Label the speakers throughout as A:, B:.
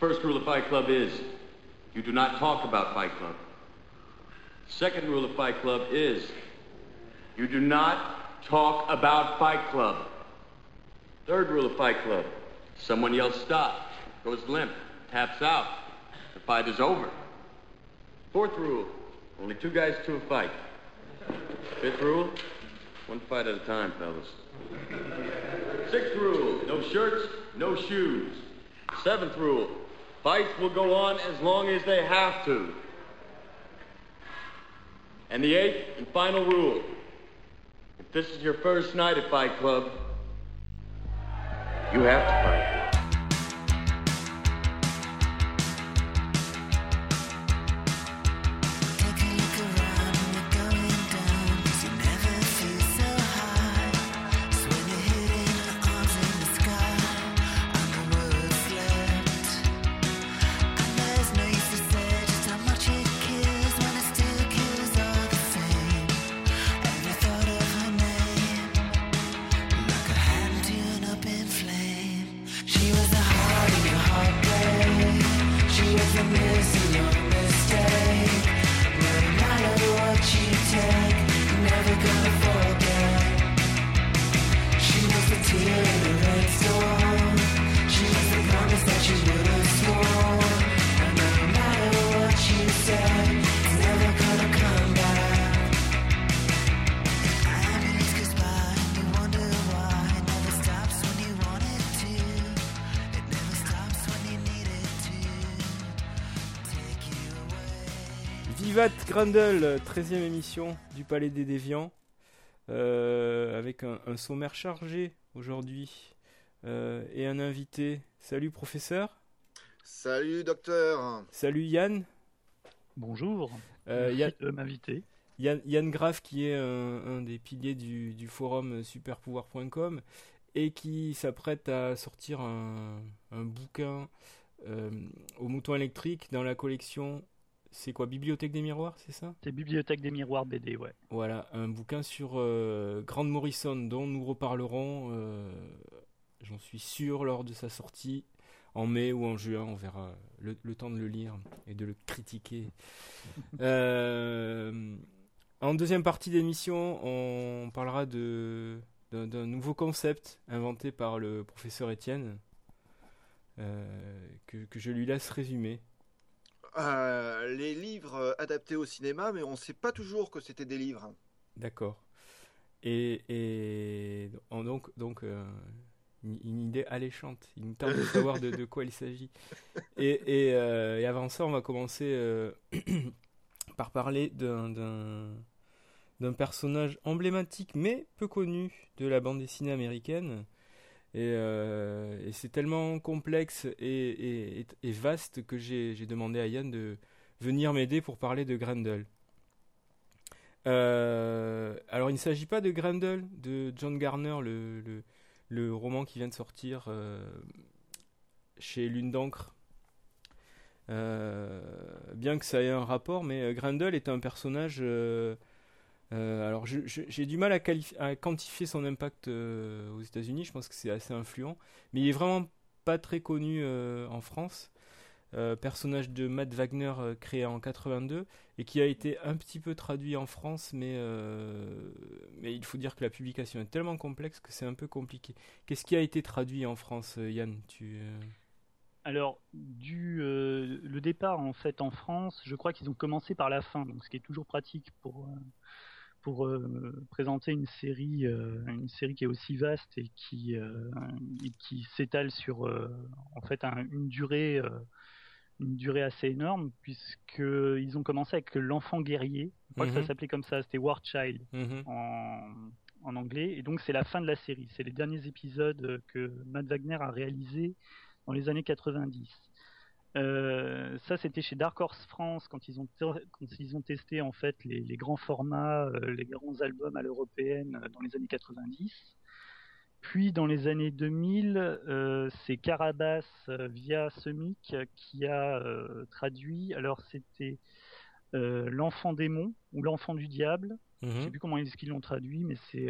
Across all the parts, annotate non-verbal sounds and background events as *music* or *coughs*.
A: first rule of Fight Club is you do not talk about Fight Club. Second rule of Fight Club is you do not talk about Fight Club. Third rule of Fight Club someone yells stop, goes limp, taps out. The fight is over. Fourth rule only two guys to a fight. Fifth rule one fight at a time, fellas. Sixth rule no shirts, no shoes. Seventh rule fights will go on as long as they have to. And the eighth and final rule if this is your first night at Fight Club, you have to fight.
B: Grandel, 13e émission du Palais des Déviants, euh, avec un, sommaire chargé aujourd'hui euh, et un invité. Salut professeur.
C: Salut docteur.
B: Salut Yann.
D: Bonjour. Euh, Yann, m'inviter.
B: Yann, Yann Graff qui est un, des piliers du, forum superpouvoir.com et qui s'apprête à sortir un, un bouquin au mouton électrique dans la collection c'est quoi Bibliothèque des miroirs, c'est ça?
D: C'est Bibliothèque des miroirs BD, ouais.
B: Voilà, un bouquin sur euh, Grande Morrison dont nous reparlerons, euh, j'en suis sûr, lors de sa sortie en mai ou en juin. On verra le, temps de le lire et de le critiquer. *laughs* Euh, en deuxième partie d'émission, on parlera de d'un nouveau concept inventé par le professeur Étienne que, que je lui laisse résumer.
C: Euh, les livres euh, adaptés au cinéma, mais on ne sait pas toujours que c'était des livres.
B: D'accord. Et, et donc, donc euh, une, idée alléchante. Il nous tente de *laughs* savoir de, quoi il s'agit. Et, et, avant ça, on va commencer *clears throat* par parler d'un personnage emblématique mais peu connu de la bande dessinée américaine euh, et, c'est tellement complexe et, vaste que j'ai demandé à Yann de venir m'aider pour parler de Grendel. Euh, alors il ne s'agit pas de Grendel, de John Garner, le, roman qui vient de sortir euh, chez Lune d'encre. bien que ça ait un rapport, mais Grendel est un personnage euh, alors j'ai du mal à, quantifier son impact euh, aux États-Unis, je pense que c'est assez influent, mais il est vraiment pas très connu euh, en France. personnage de Matt Wagner créé en 82 et qui a été un petit peu traduit en France, mais, il faut dire que la publication est tellement complexe que c'est un peu compliqué. Qu'est-ce qui a été traduit en France, Yann? Tu,
D: alors, du le départ en fait en France, je crois qu'ils ont commencé par la fin, donc ce qui est toujours pratique pour pour euh, présenter une série, euh, une série qui est aussi vaste et qui, euh, qui s'étale sur en fait une durée, une durée assez énorme puisqu'ils ont commencé avec l'enfant guerrier. Je crois que ça mhm. s'appelait comme ça, c'était War Child mhm. en, en, anglais. Et donc c'est la fin de la série. C'est les derniers épisodes que Matt Wagner a réalisés dans les années 90. Euh, ça, c'était chez Dark Horse France quand ils ont, quand ils ont testé en fait les, grands formats, euh, les grands albums à l'européenne euh, dans les années 90. Puis dans les années 2000, c'est Carabas via Semic qui a traduit. Alors c'était l'enfant démon ou l'enfant du diable. Je ne sais plus comment est-ce qu'ils l'ont traduit, mais c'est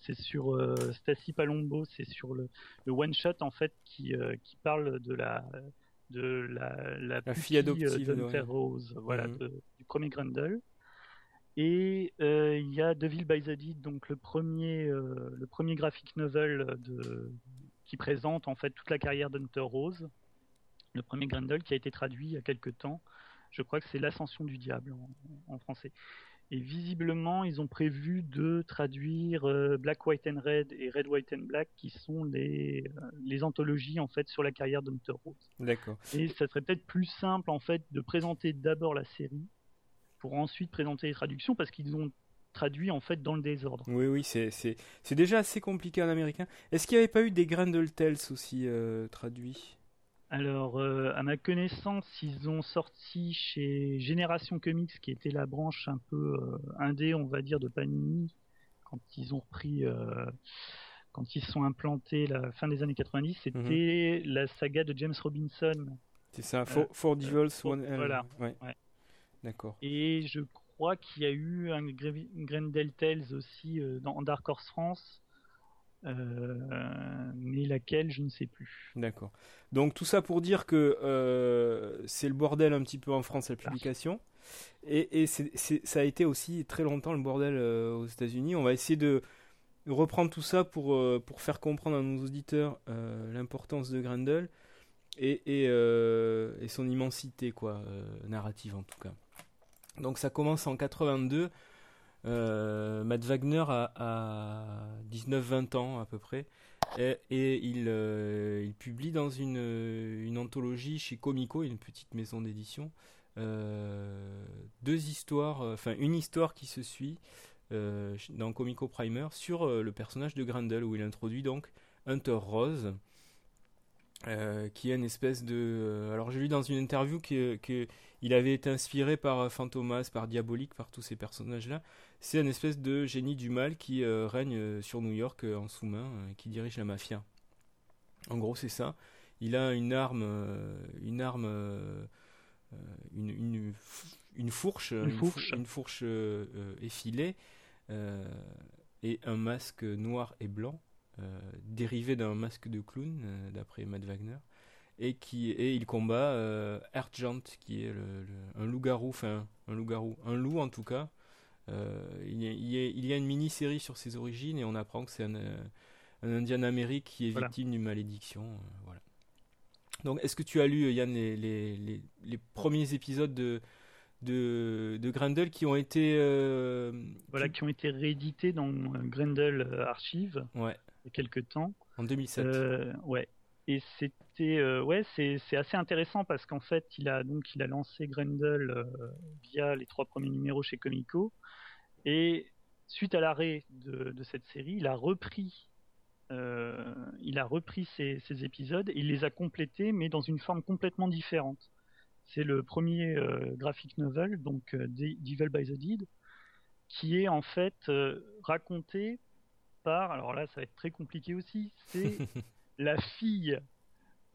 D: c'est sur Stacy Palombo, c'est sur le, le one shot en fait qui qui parle de la de la,
B: la, fille adoptive
D: de Rose, voilà, de- du premier Grendel. Et euh, il y a Devil by the donc le premier, euh, le premier graphic novel de, qui présente en fait toute la carrière d'Hunter Rose, le premier Grendel qui a été traduit il y a quelques temps. Je crois que c'est l'ascension du diable en, en français. Et visiblement, ils ont prévu de traduire euh, Black, White and Red et Red, White and Black, qui sont les, euh, les anthologies en fait sur la carrière d'Hunter Rose.
B: D'accord.
D: Et ça serait peut-être plus simple en fait de présenter d'abord la série pour ensuite présenter les traductions parce qu'ils ont traduit en fait dans le désordre.
B: Oui, oui, c'est, c'est, c'est déjà assez compliqué en américain. Est-ce qu'il n'y avait pas eu des Grendel Tales aussi euh, traduits?
D: Alors, euh, à ma connaissance, ils ont sorti chez Génération Comics, qui était la branche un peu euh, indé, on va dire, de Panini, quand ils ont repris, euh, quand ils sont implantés la fin des années 90, c'était la saga de James Robinson.
B: C'est ça, Four, Four Devils, One
D: voilà.
B: Ouais.
D: Ouais.
B: D'accord.
D: Et je crois qu'il y a eu un Gre- Grendel Tales aussi dans Dark Horse France, euh, mais laquelle, je ne sais plus.
B: D'accord. Donc tout ça pour dire que euh, c'est le bordel un petit peu en France la publication. Et, et c'est, c'est- ça a été aussi très longtemps le bordel euh, aux États-Unis. On va essayer de reprendre tout ça pour, pour faire comprendre à nos auditeurs l'importance de Grendel et, et, et son immensité quoi, narrative en tout cas. Donc ça commence en 82. Euh, Matt Wagner a, a 19-20 ans à peu près. Et, euh, il publie dans une, une anthologie chez Comico, une petite maison d'édition, euh, deux histoires, enfin une histoire qui se suit dans Comico Primer sur le personnage de Grendel, où il introduit donc Hunter Rose, qui est une espèce de... alors j'ai lu dans une interview que il avait été inspiré par euh, Fantomas, par Diabolique, par tous ces personnages-là. C'est une espèce de génie du mal qui euh, règne euh, sur New York en sous-main, qui dirige la mafia. En gros, c'est ça. Il a une arme, une arme, une, une, f- une fourche,
D: Une
B: fou-
D: fourche.
B: une fourche effilée, et un masque noir et blanc, euh, dérivé d'un masque de clown, euh, d'après Matt Wagner et qui et il combat euh, Argent qui est le, le- un loup-garou enfin un loup-garou un loup en tout cas Euh, il, y a, il y une mini-série sur ses origines et on apprend que c'est un, euh, un Indien Amérique qui est
D: Voilà.
B: victime d'une malédiction euh, voilà donc est-ce que tu as lu Yann les, les, les, les premiers épisodes de de, de Grendel qui ont été euh,
D: Voilà,
B: qui-
D: qui ont été réédités dans Grendel Archive
B: ouais
D: il y a quelques temps.
B: en 2007
D: Euh, ouais. Et c'était euh, ouais, c'est c'est assez intéressant parce qu'en fait, il a donc il a lancé Grendel euh, via les trois premiers numéros chez Comico et suite à l'arrêt de, cette série, il a repris euh, il a repris ces, épisodes et il les a complétés mais dans une forme complètement différente. C'est le premier euh, graphic novel donc De- Devil by the Deed qui est en fait raconté par alors là ça va être très compliqué aussi, c'est *laughs* la fille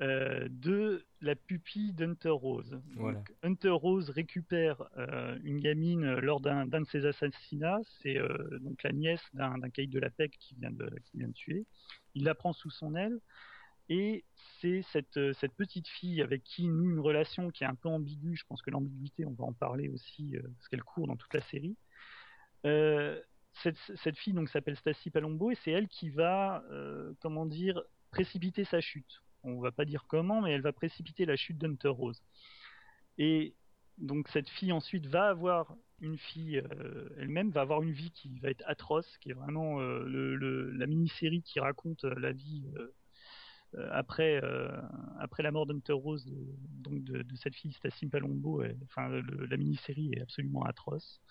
D: euh, de la pupille d'Hunter Rose. Donc. Hunter Rose récupère euh, une gamine lors d'un de ses assassinats. C'est euh, donc la nièce d'un caïd de la PEC qui vient de, qui vient de tuer. Il la prend sous son aile. Et c'est cette, euh, cette petite fille avec qui il noue une relation qui est un peu ambiguë. Je pense que l'ambiguïté, on va en parler aussi, euh, parce qu'elle court dans toute la série. Euh, cette, cette fille donc s'appelle Stacy Palombo et c'est elle qui va, euh, comment dire, précipiter sa chute. On va pas dire comment, mais elle va précipiter la chute d'Hunter Rose. Et donc cette fille ensuite va avoir une fille euh, elle-même, va avoir une vie qui va être atroce, qui est vraiment euh, la mini-série qui raconte euh, la vie après, la mort d'Hunter Rose, de, donc de, cette fille Stacy Palombo. enfin, la mini-série est absolument atroce.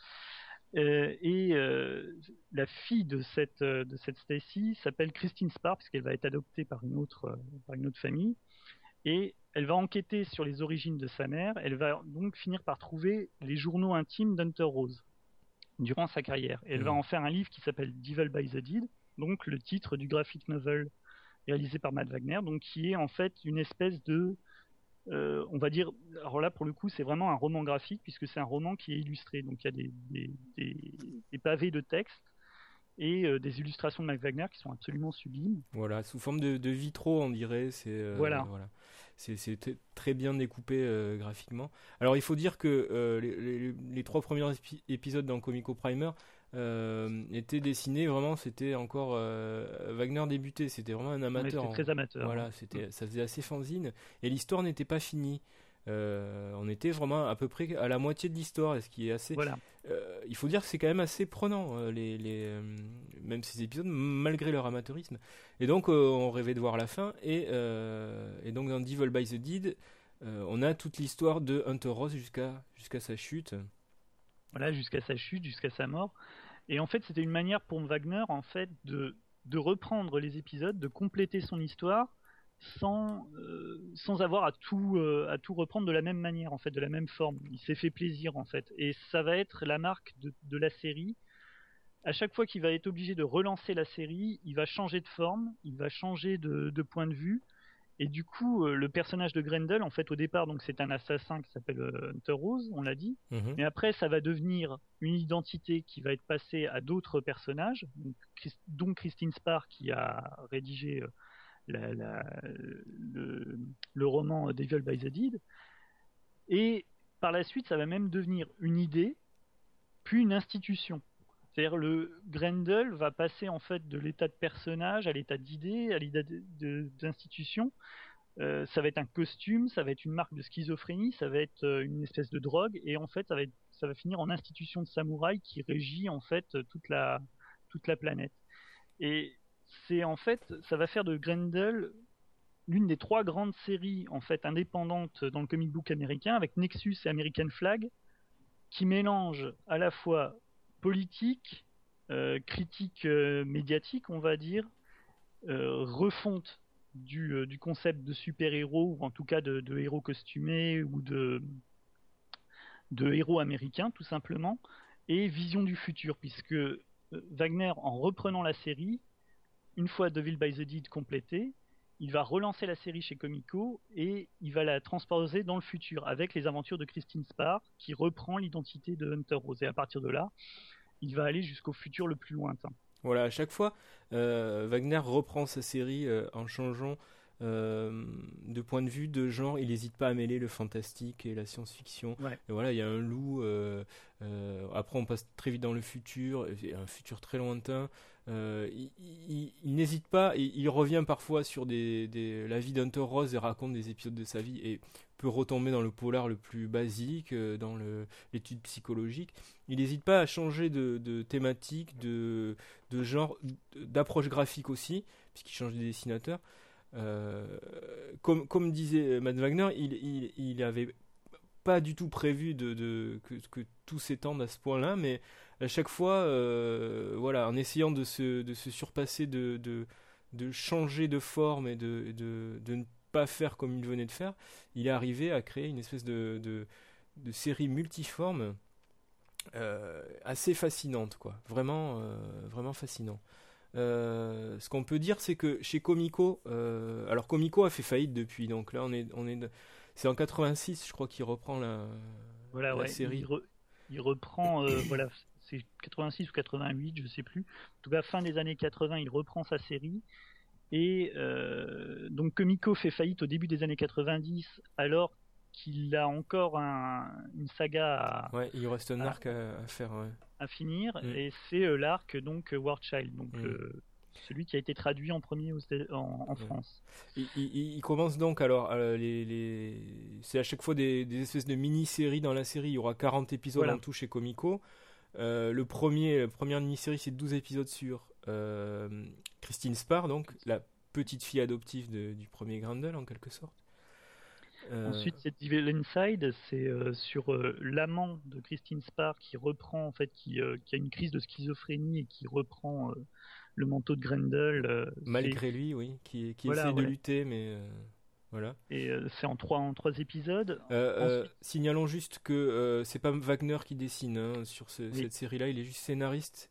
D: Euh, et euh, la fille de cette, euh, de cette Stacy s'appelle Christine Spar, puisqu'elle va être adoptée par une, autre, par une autre famille. Et elle va enquêter sur les origines de sa mère. Elle va donc finir par trouver les journaux intimes d'Hunter Rose durant sa carrière. Et elle va
B: Mhm.
D: en faire un livre qui s'appelle Devil by the Deed, donc le titre du graphic novel réalisé par Matt Wagner, donc qui est en fait une espèce de euh, on va dire, alors là pour le coup c'est vraiment un roman graphique puisque c'est un roman qui est illustré, donc il y a des, des, des- des pavés de texte et euh, des illustrations de Matt Wagner qui sont absolument sublimes.
B: Voilà, sous forme de, de vitraux, on dirait. C'est euh,
D: Voilà.
B: C'est c'est très bien découpé graphiquement. Alors il faut dire que les, trois premiers épisodes dans Comico Primer étaient dessinés vraiment, c'était encore Wagner débuté, c'était vraiment un amateur.
D: très amateur.
B: Voilà, c'était, ça faisait assez fanzine et l'histoire n'était pas finie. Euh, on était vraiment à peu près à la moitié de l'histoire, ce qui est assez.
D: Voilà.
B: Euh, il faut dire que c'est quand même assez prenant, euh, les, les même ces épisodes, malgré leur amateurisme. Et donc, on rêvait de voir la fin. Et, et donc, dans Devil by the Deed, on a toute l'histoire de Hunter Ross jusqu'à jusqu'à sa chute.
D: Voilà, jusqu'à sa chute, jusqu'à sa mort. Et en fait, c'était une manière pour Wagner, en fait, de, reprendre les épisodes, de compléter son histoire sans, euh, avoir à tout, euh, à tout reprendre de la même manière, en fait, de la même forme. Il s'est fait plaisir, en fait. Et ça va être la marque de, la série. À chaque fois qu'il va être obligé de relancer la série, il va changer de forme, il va changer de point de vue. Et du coup, euh, le personnage de Grendel, en fait, au départ, donc c'est un assassin qui s'appelle Hunter Rose, on l'a dit. Mhm. Mais après, ça va devenir une identité qui va être passée à d'autres personnages, donc, dont Christine Spar qui a rédigé le, le, roman Devil by the Deed. Et par la suite, ça va même devenir une idée, puis une institution. C'est-à-dire le Grendel va passer en fait de l'état de personnage à l'état d'idée, à l'état d'institution. Euh, ça va être un costume, ça va être une marque de schizophrénie, ça va être euh, une espèce de drogue, et en fait, ça va, être, ça va finir en institution de samouraï qui régit en fait toute la, toute la planète. Et c'est en fait, ça va faire de Grendel l'une des trois grandes séries en fait indépendantes dans le comic book américain avec Nexus et American Flag qui mélangent à la fois politique, euh, critique euh, médiatique, on va dire, euh, refonte du, concept de super-héros ou en tout cas de, héros costumés ou de, héros américains tout simplement et vision du futur puisque Wagner en reprenant la série une fois Devil by the Deed complété, il va relancer la série chez Comico et il va la transposer dans le futur avec les aventures de Christine Spar qui reprend l'identité de Hunter Rose. Et à partir de là, il va aller jusqu'au futur le plus lointain.
B: Voilà, à chaque fois, euh, Wagner reprend sa série euh, en changeant euh, de point de vue de genre, il n'hésite pas à mêler le fantastique et la science-fiction. Et voilà, il y a un loup. Euh, euh, après, on passe très vite dans le futur, un futur très lointain. Il, n'hésite pas, il, revient parfois sur la vie d'Hunter Rose et raconte des épisodes de sa vie et peut retomber dans le polar le plus basique, dans l'étude psychologique. Il n'hésite pas à changer de, thématique, de, genre, d'approche graphique aussi, puisqu'il change de dessinateur. Euh, comme, disait Matt Wagner, il, il, avait pas du tout prévu que, tout s'étende à ce point-là, mais à chaque fois, euh, voilà, en essayant de se, de se surpasser, de, de, de changer de forme et de, de, de, ne pas faire comme il venait de faire, il est arrivé à créer une espèce de, de, de série multiforme euh, assez fascinante, quoi. Vraiment, vraiment fascinant. Euh, ce qu'on peut dire, c'est que chez Comico, euh, alors Comico a fait faillite depuis, donc là on est, on est, c'est en 86, je crois qu'il reprend la,
D: voilà,
B: série.
D: Il, reprend, euh, voilà, c'est 86 ou 88, je sais plus. En tout cas, fin des années 80, il reprend sa série. Et donc Comico fait faillite au début des années 90, alors qu'il a encore une saga à,
B: ouais, il reste un arc à, faire.
D: À finir, mm. et c'est euh, l'arc donc euh, War Child, donc mm. euh, celui qui a été traduit en premier en, France.
B: Il, commence donc alors, les, les... c'est à chaque fois des, espèces de mini-séries dans la série. Il y aura 40 épisodes en tout chez Comico. Le premier, la première mini-série, c'est 12 épisodes sur Christine Spar, donc la petite fille adoptive du premier Grendel en quelque sorte.
D: Euh, Ensuite, c'est Devil Inside, c'est euh, sur euh, l'amant de Christine Spar qui reprend, en fait, qui, qui, a une crise de schizophrénie et qui reprend le manteau de Grendel.
B: Malgré lui, oui, qui, qui essaie de lutter, mais voilà.
D: Et c'est en trois, en trois épisodes.
B: Signalons juste que c'est pas Wagner qui dessine hein, sur cette série-là, il est juste scénariste.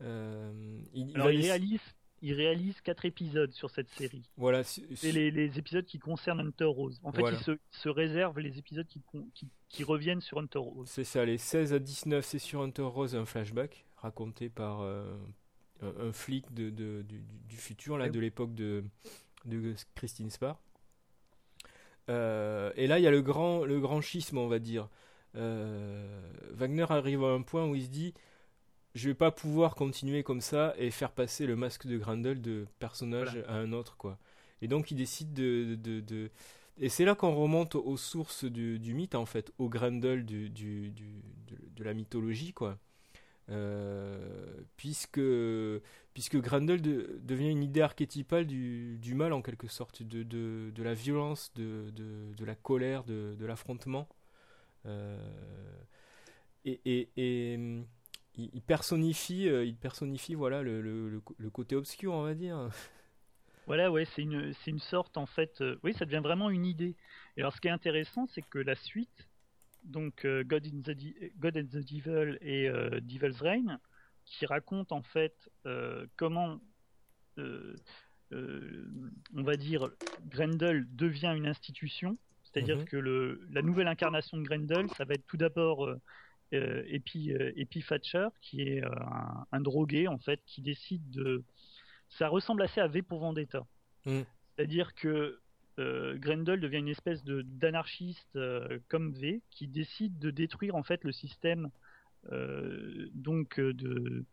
D: il, Alors, il réalise il réalise quatre épisodes sur cette série.
B: Voilà.
D: C'est les, épisodes qui concernent Hunter Rose. En fait, il se, se, réserve les épisodes qui, qui, qui reviennent sur Hunter Rose.
B: C'est ça, les 16 à 19, c'est sur Hunter Rose, un flashback raconté par euh, un, flic de, de du, du, futur, là, de l'époque de, de Christine Spar. Et là, il y a le grand, le grand schisme, on va dire. Wagner arrive à un point où il se dit je vais pas pouvoir continuer comme ça et faire passer le masque de Grendel de personnage à un autre, quoi. Et donc, il décide de. de, de, Et c'est là qu'on remonte aux sources du, du, mythe, en fait, au Grendel du, du, de, la mythologie, quoi. Euh, puisque, puisque Grendel devient une idée archétypale du, mal, en quelque sorte, de, de, la violence, de, la colère, de, l'affrontement. Euh, et, et, et il, personnifie, euh, il personnifie voilà le, le, côté obscur, on va dire. *laughs*
D: Voilà, ouais, c'est une, une sorte en fait. Euh, oui, ça devient vraiment une idée. Et alors, ce qui est intéressant, c'est que la suite, donc God, in the God and the Devil et Devil's Reign, qui raconte en fait comment, on va dire, Grendel devient une institution. C'est-à-dire mhm. que le, la nouvelle incarnation de Grendel, ça va être tout d'abord euh, Epi, euh, Thatcher, qui est euh, un, drogué en fait, qui décide de. Ça ressemble assez à V pour Vendetta. Mm. C'est-à-dire que Grendel devient une espèce de d'anarchiste comme V qui décide de détruire en fait le système donc de,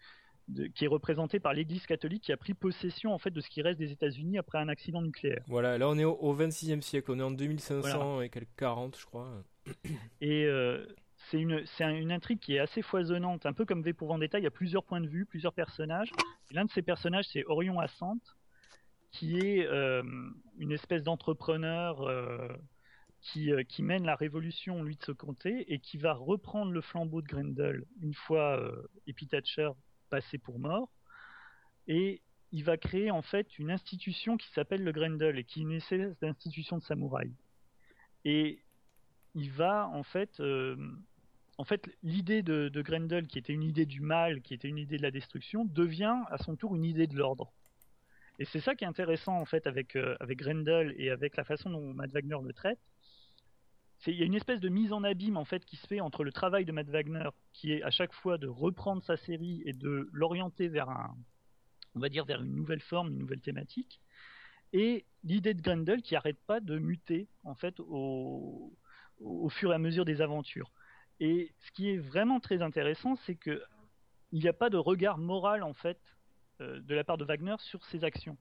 D: qui est représenté par l'Église catholique qui a pris possession en fait de ce qui reste des États-Unis après un accident nucléaire.
B: Voilà, là on est au, 26e siècle, on est en 2500 et quelques 40 je crois. *coughs*
D: Et c'est une, une, intrigue qui est assez foisonnante, un peu comme V pour Vendetta, il y a plusieurs points de vue, plusieurs personnages. L'un de ces personnages, c'est Orion Assante, qui est euh, une espèce d'entrepreneur euh, qui, euh, qui, mène la révolution, lui, de ce comté, et qui va reprendre le flambeau de Grendel une fois Thatcher passé pour mort. Et il va créer en fait une institution qui s'appelle le Grendel, et qui est une espèce d'institution de samouraï. Et il va en fait en fait, l'idée de, Grendel, qui était une idée du mal, qui était une idée de la destruction, devient à son tour une idée de l'ordre. Et c'est ça qui est intéressant en fait avec, euh, avec Grendel et avec la façon dont Matt Wagner le traite. Il y a une espèce de mise en abîme en fait qui se fait entre le travail de Matt Wagner, qui est à chaque fois de reprendre sa série et de l'orienter vers un, on va dire vers une nouvelle forme, une nouvelle thématique, et l'idée de Grendel qui n'arrête pas de muter en fait au, fur et à mesure des aventures. Et ce qui est vraiment très intéressant, c'est qu'il n'y a pas de regard moral en fait euh, de la part de Wagner sur ses actions.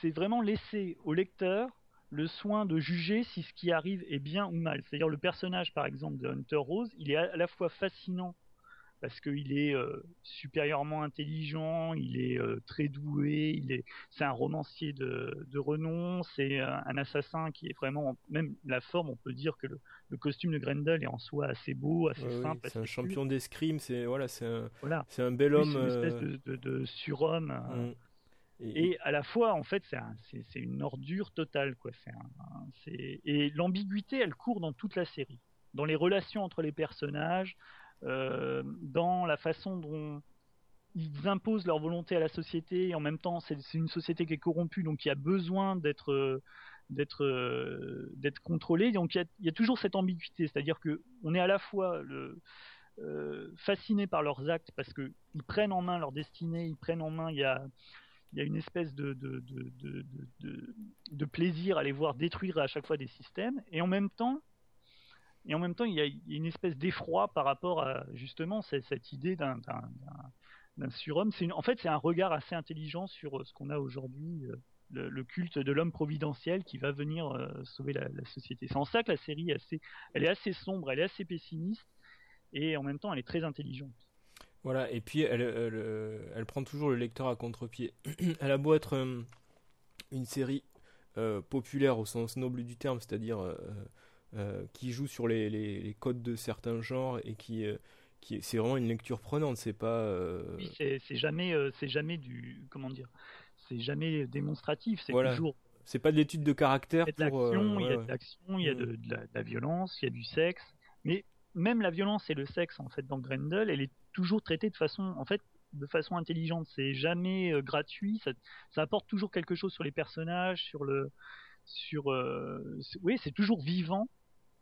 D: C'est vraiment laisser au lecteur le soin de juger si ce qui arrive est bien ou mal. C'est-à-dire le personnage, par exemple, de Hunter Rose, il est à la fois fascinant parce qu'il est euh, supérieurement intelligent, il est euh, très doué, il est, c'est un romancier de, de renom, c'est un, assassin qui est vraiment, même la forme, on peut dire que le, le costume de Grendel est en soi assez beau, assez simple.
B: c'est un champion d'escrime, c'est voilà, c'est un, voilà. c'est un bel homme,
D: une espèce euh, de, de, surhomme. Mm. Et, à la fois, en fait, c'est, c'est une ordure totale, quoi. C'est c'est... Et l'ambiguïté, elle court dans toute la série, dans les relations entre les personnages, euh, dans la façon dont ils imposent leur volonté à la société et en même temps c'est une société qui est corrompue donc qui a besoin d'être d'être d'être contrôlée. Donc il y, a, toujours cette ambiguïté. C'est-à-dire que on est à la fois le, euh, fasciné par leurs actes parce que ils prennent en main leur destinée ils prennent en main il y a il y a une espèce de de, de, de, de, plaisir à les voir détruire à chaque fois des systèmes et en même temps et en même temps, il y a, une espèce d'effroi par rapport à justement cette, idée d'un, surhomme. C'est en fait, c'est un regard assez intelligent sur euh, ce qu'on a aujourd'hui, euh, le, culte de l'homme providentiel qui va venir euh, sauver la, société. C'est en ça que la série est assez, elle est assez sombre, elle est assez pessimiste, et en même temps, elle est très intelligente.
B: Voilà, et puis elle, elle, prend toujours le lecteur à contre-pied. *clears throat* elle a beau être une série populaire au sens noble du terme, c'est-à-dire euh, qui joue sur les, les, codes de certains genres et qui, euh, qui c'est vraiment une lecture prenante. C'est pas. Euh,
D: oui, c'est jamais, c'est jamais du, comment dire, c'est jamais démonstratif. C'est toujours.
B: C'est pas de l'étude de caractère.
D: Il y a de l'action, il y a de l'action, il y a de, la, violence, il y a du sexe, mais même la violence et le sexe en fait dans Grendel, elle est toujours traitée de façon, en fait, de façon intelligente. C'est jamais gratuit. Ça, apporte toujours quelque chose sur les personnages, sur le, sur, oui, c'est toujours vivant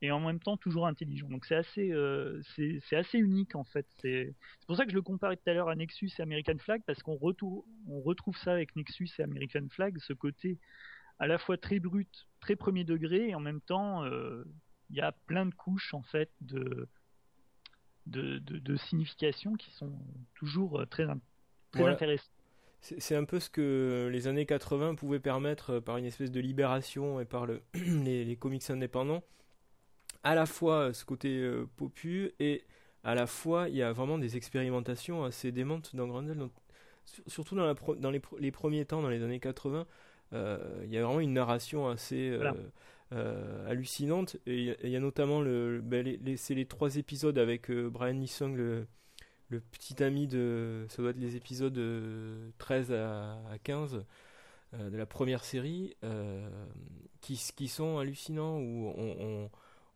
D: et en même temps toujours intelligent. Donc c'est assez, euh, c'est assez unique en fait. C'est pour ça que je le comparais tout à l'heure à Nexus et American Flag parce qu'on on retrouve ça avec Nexus et American Flag, ce côté à la fois très brut, très premier degré, et en même temps, il y a plein de couches en fait de de, de, significations qui sont toujours très, très intéressantes.
B: C'est un peu ce que les années 80 pouvaient permettre par une espèce de libération et par le, *clears throat* les, les, comics indépendants. À la fois ce côté popu et à la fois il y a vraiment des expérimentations assez démentes dans Grendel, surtout dans, la dans les, les, premiers temps, dans les années 80. Euh, il y a vraiment une narration assez euh, euh, hallucinante. Et il y, a notamment le, ben, les, c'est les trois épisodes avec Brian Nisong, le, le, petit ami de. Ça doit être les épisodes 13 à, 15 de la première série, qui, qui sont hallucinants, où on,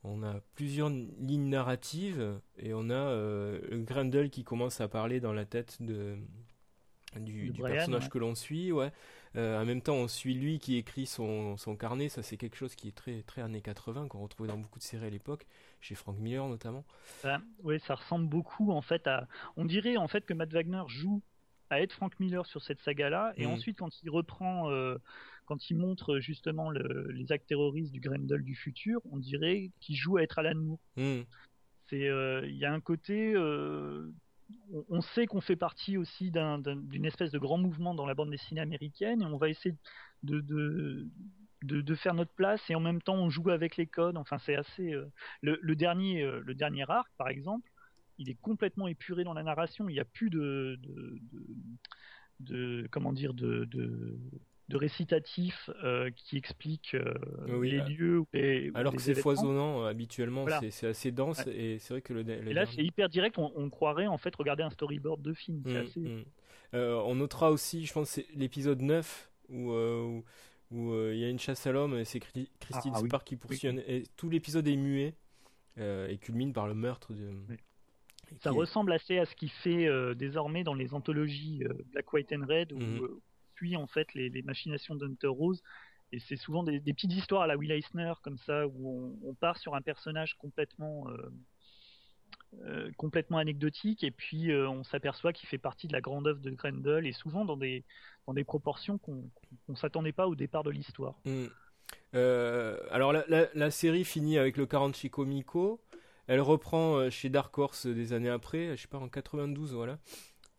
B: on a plusieurs lignes narratives et on a euh, Grendel qui commence à parler dans la tête de du, personnage que l'on suit, ouais. Euh, en même temps, on suit lui qui écrit son, son carnet. Ça, c'est quelque chose qui est très très années 80 qu'on retrouvait dans beaucoup de séries à l'époque, chez Frank Miller notamment.
D: oui, ça ressemble beaucoup en fait à. On dirait en fait que Matt Wagner joue à être Frank Miller sur cette saga-là, et mm. ensuite quand il reprend euh, quand il montre justement les actes terroristes du Grendel du futur, on dirait qu'il joue à être Alan Moore. Hmm. C'est, euh, il y a un côté, on, sait qu'on fait partie aussi d'une espèce de grand mouvement dans la bande dessinée américaine, et on va essayer de, faire notre place, et en même temps on joue avec les codes. Enfin, c'est assez. Euh, le, dernier, le dernier arc, par exemple, il est complètement épuré dans la narration. Il n'y a plus de, de, comment dire de, de récitatif euh, qui explique euh, les euh, lieux. Et,
B: alors que c'est foisonnant habituellement, c'est assez dense et c'est vrai que le. et
D: là, c'est hyper direct. On, croirait en fait regarder un storyboard de film. Mmh, mmh.
B: on notera aussi, je pense, c'est l'épisode 9 où. où il y a une chasse à l'homme et c'est Christine ah, Spark qui poursuit. Et tout l'épisode est muet et culmine par le meurtre de.
D: Ça ressemble assez à ce qu'il fait désormais dans les anthologies Black, White and Red, où, mmh suit en fait les, machinations d'Hunter Rose. Et c'est souvent des, petites histoires à la Will Eisner, comme ça, où on, part sur un personnage complètement, euh, euh, complètement anecdotique, et puis euh, on s'aperçoit qu'il fait partie de la grande œuvre de Grendel, et souvent dans des, dans des proportions qu'on ne s'attendait pas au départ de l'histoire.
B: Hmm. alors la, série finit avec le 40 Chico Elle reprend chez Dark Horse des années après, je sais pas, en 92, voilà.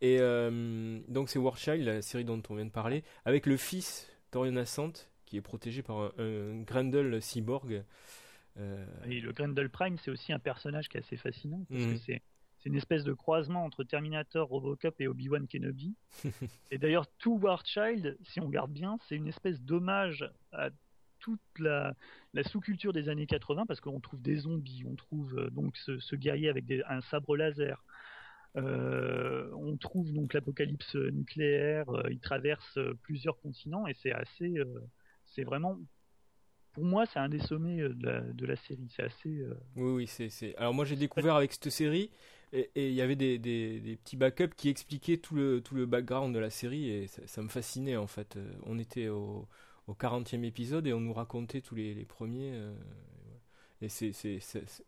B: Et euh, donc c'est War Child, la série dont on vient de parler, avec le fils d'Orion Ascent, qui est protégé par un, Grendel cyborg.
D: Euh, Et le Grendel Prime, c'est aussi un personnage qui est assez fascinant, parce que mhm. c'est une espèce de croisement entre Terminator, Robocop et Obi-Wan Kenobi. *laughs* et d'ailleurs, tout War Child, si on regarde bien, c'est une espèce d'hommage à toute la, sous-culture des années 80, parce qu'on trouve des zombies, on trouve euh, donc ce, guerrier avec un sabre laser, on trouve donc l'apocalypse nucléaire, euh, il traverse euh, plusieurs continents et c'est assez, c'est vraiment, pour moi, c'est un des sommets de la, série. C'est assez.
B: Oui, oui, c'est, Alors moi, j'ai découvert avec cette série et il y avait des, petits backups qui expliquaient tout le tout le background de la série et ça, me fascinait en fait. On était au, au 40e épisode et on nous racontait tous les, premiers. et c'est,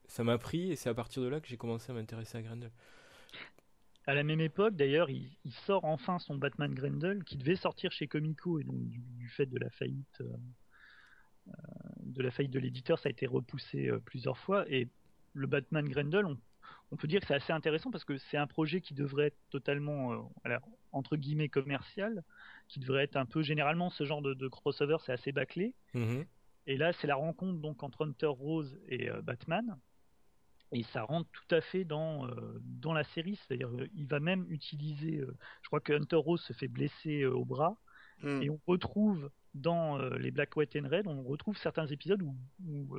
B: ça m'a pris et c'est à partir de là que j'ai commencé à m'intéresser à Grendel.
D: À la même époque, d'ailleurs, il, sort enfin son Batman Grendel, qui devait sortir chez Comico, et donc du, fait de la faillite euh, euh, de la faillite de l'éditeur, ça a été repoussé euh, plusieurs fois. Et le Batman Grendel, on, peut dire que c'est assez intéressant parce que c'est un projet qui devrait être totalement, entre guillemets, commercial, qui devrait être un peu, généralement, ce genre de, crossover, c'est assez bâclé. Mm-hmm. Et là, c'est la rencontre donc entre Hunter Rose et Batman et ça rentre tout à fait dans, euh, dans la série. C'est-à-dire, euh, il va même utiliser. Euh, je crois que Hunter Rose se fait blesser au bras. Hmm. Et on retrouve dans les Black, White and Red, on retrouve certains épisodes où,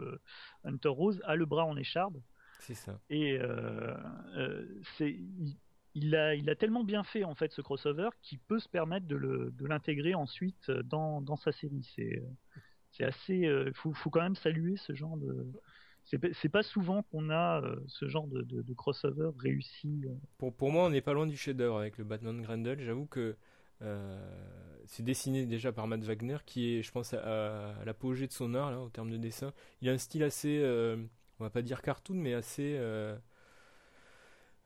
D: Hunter Rose a le bras en écharde.
B: C'est ça.
D: Et c'est. Il, a, il a tellement bien fait en fait ce crossover qu'il peut se permettre de l'intégrer ensuite dans, dans sa série. C'est c'est assez. Il faut, faut, quand même saluer ce genre de, c'est pas souvent qu'on a euh, ce genre de, crossover réussi. Euh.
B: Pour, pour moi, on n'est pas loin du chef-d'œuvre avec le Batman Grendel. J'avoue que euh, c'est dessiné déjà par Matt Wagner, qui est, je pense, à, l'apogée de son art là, au terme de dessin. Il a un style assez, on va pas dire cartoon, mais assez.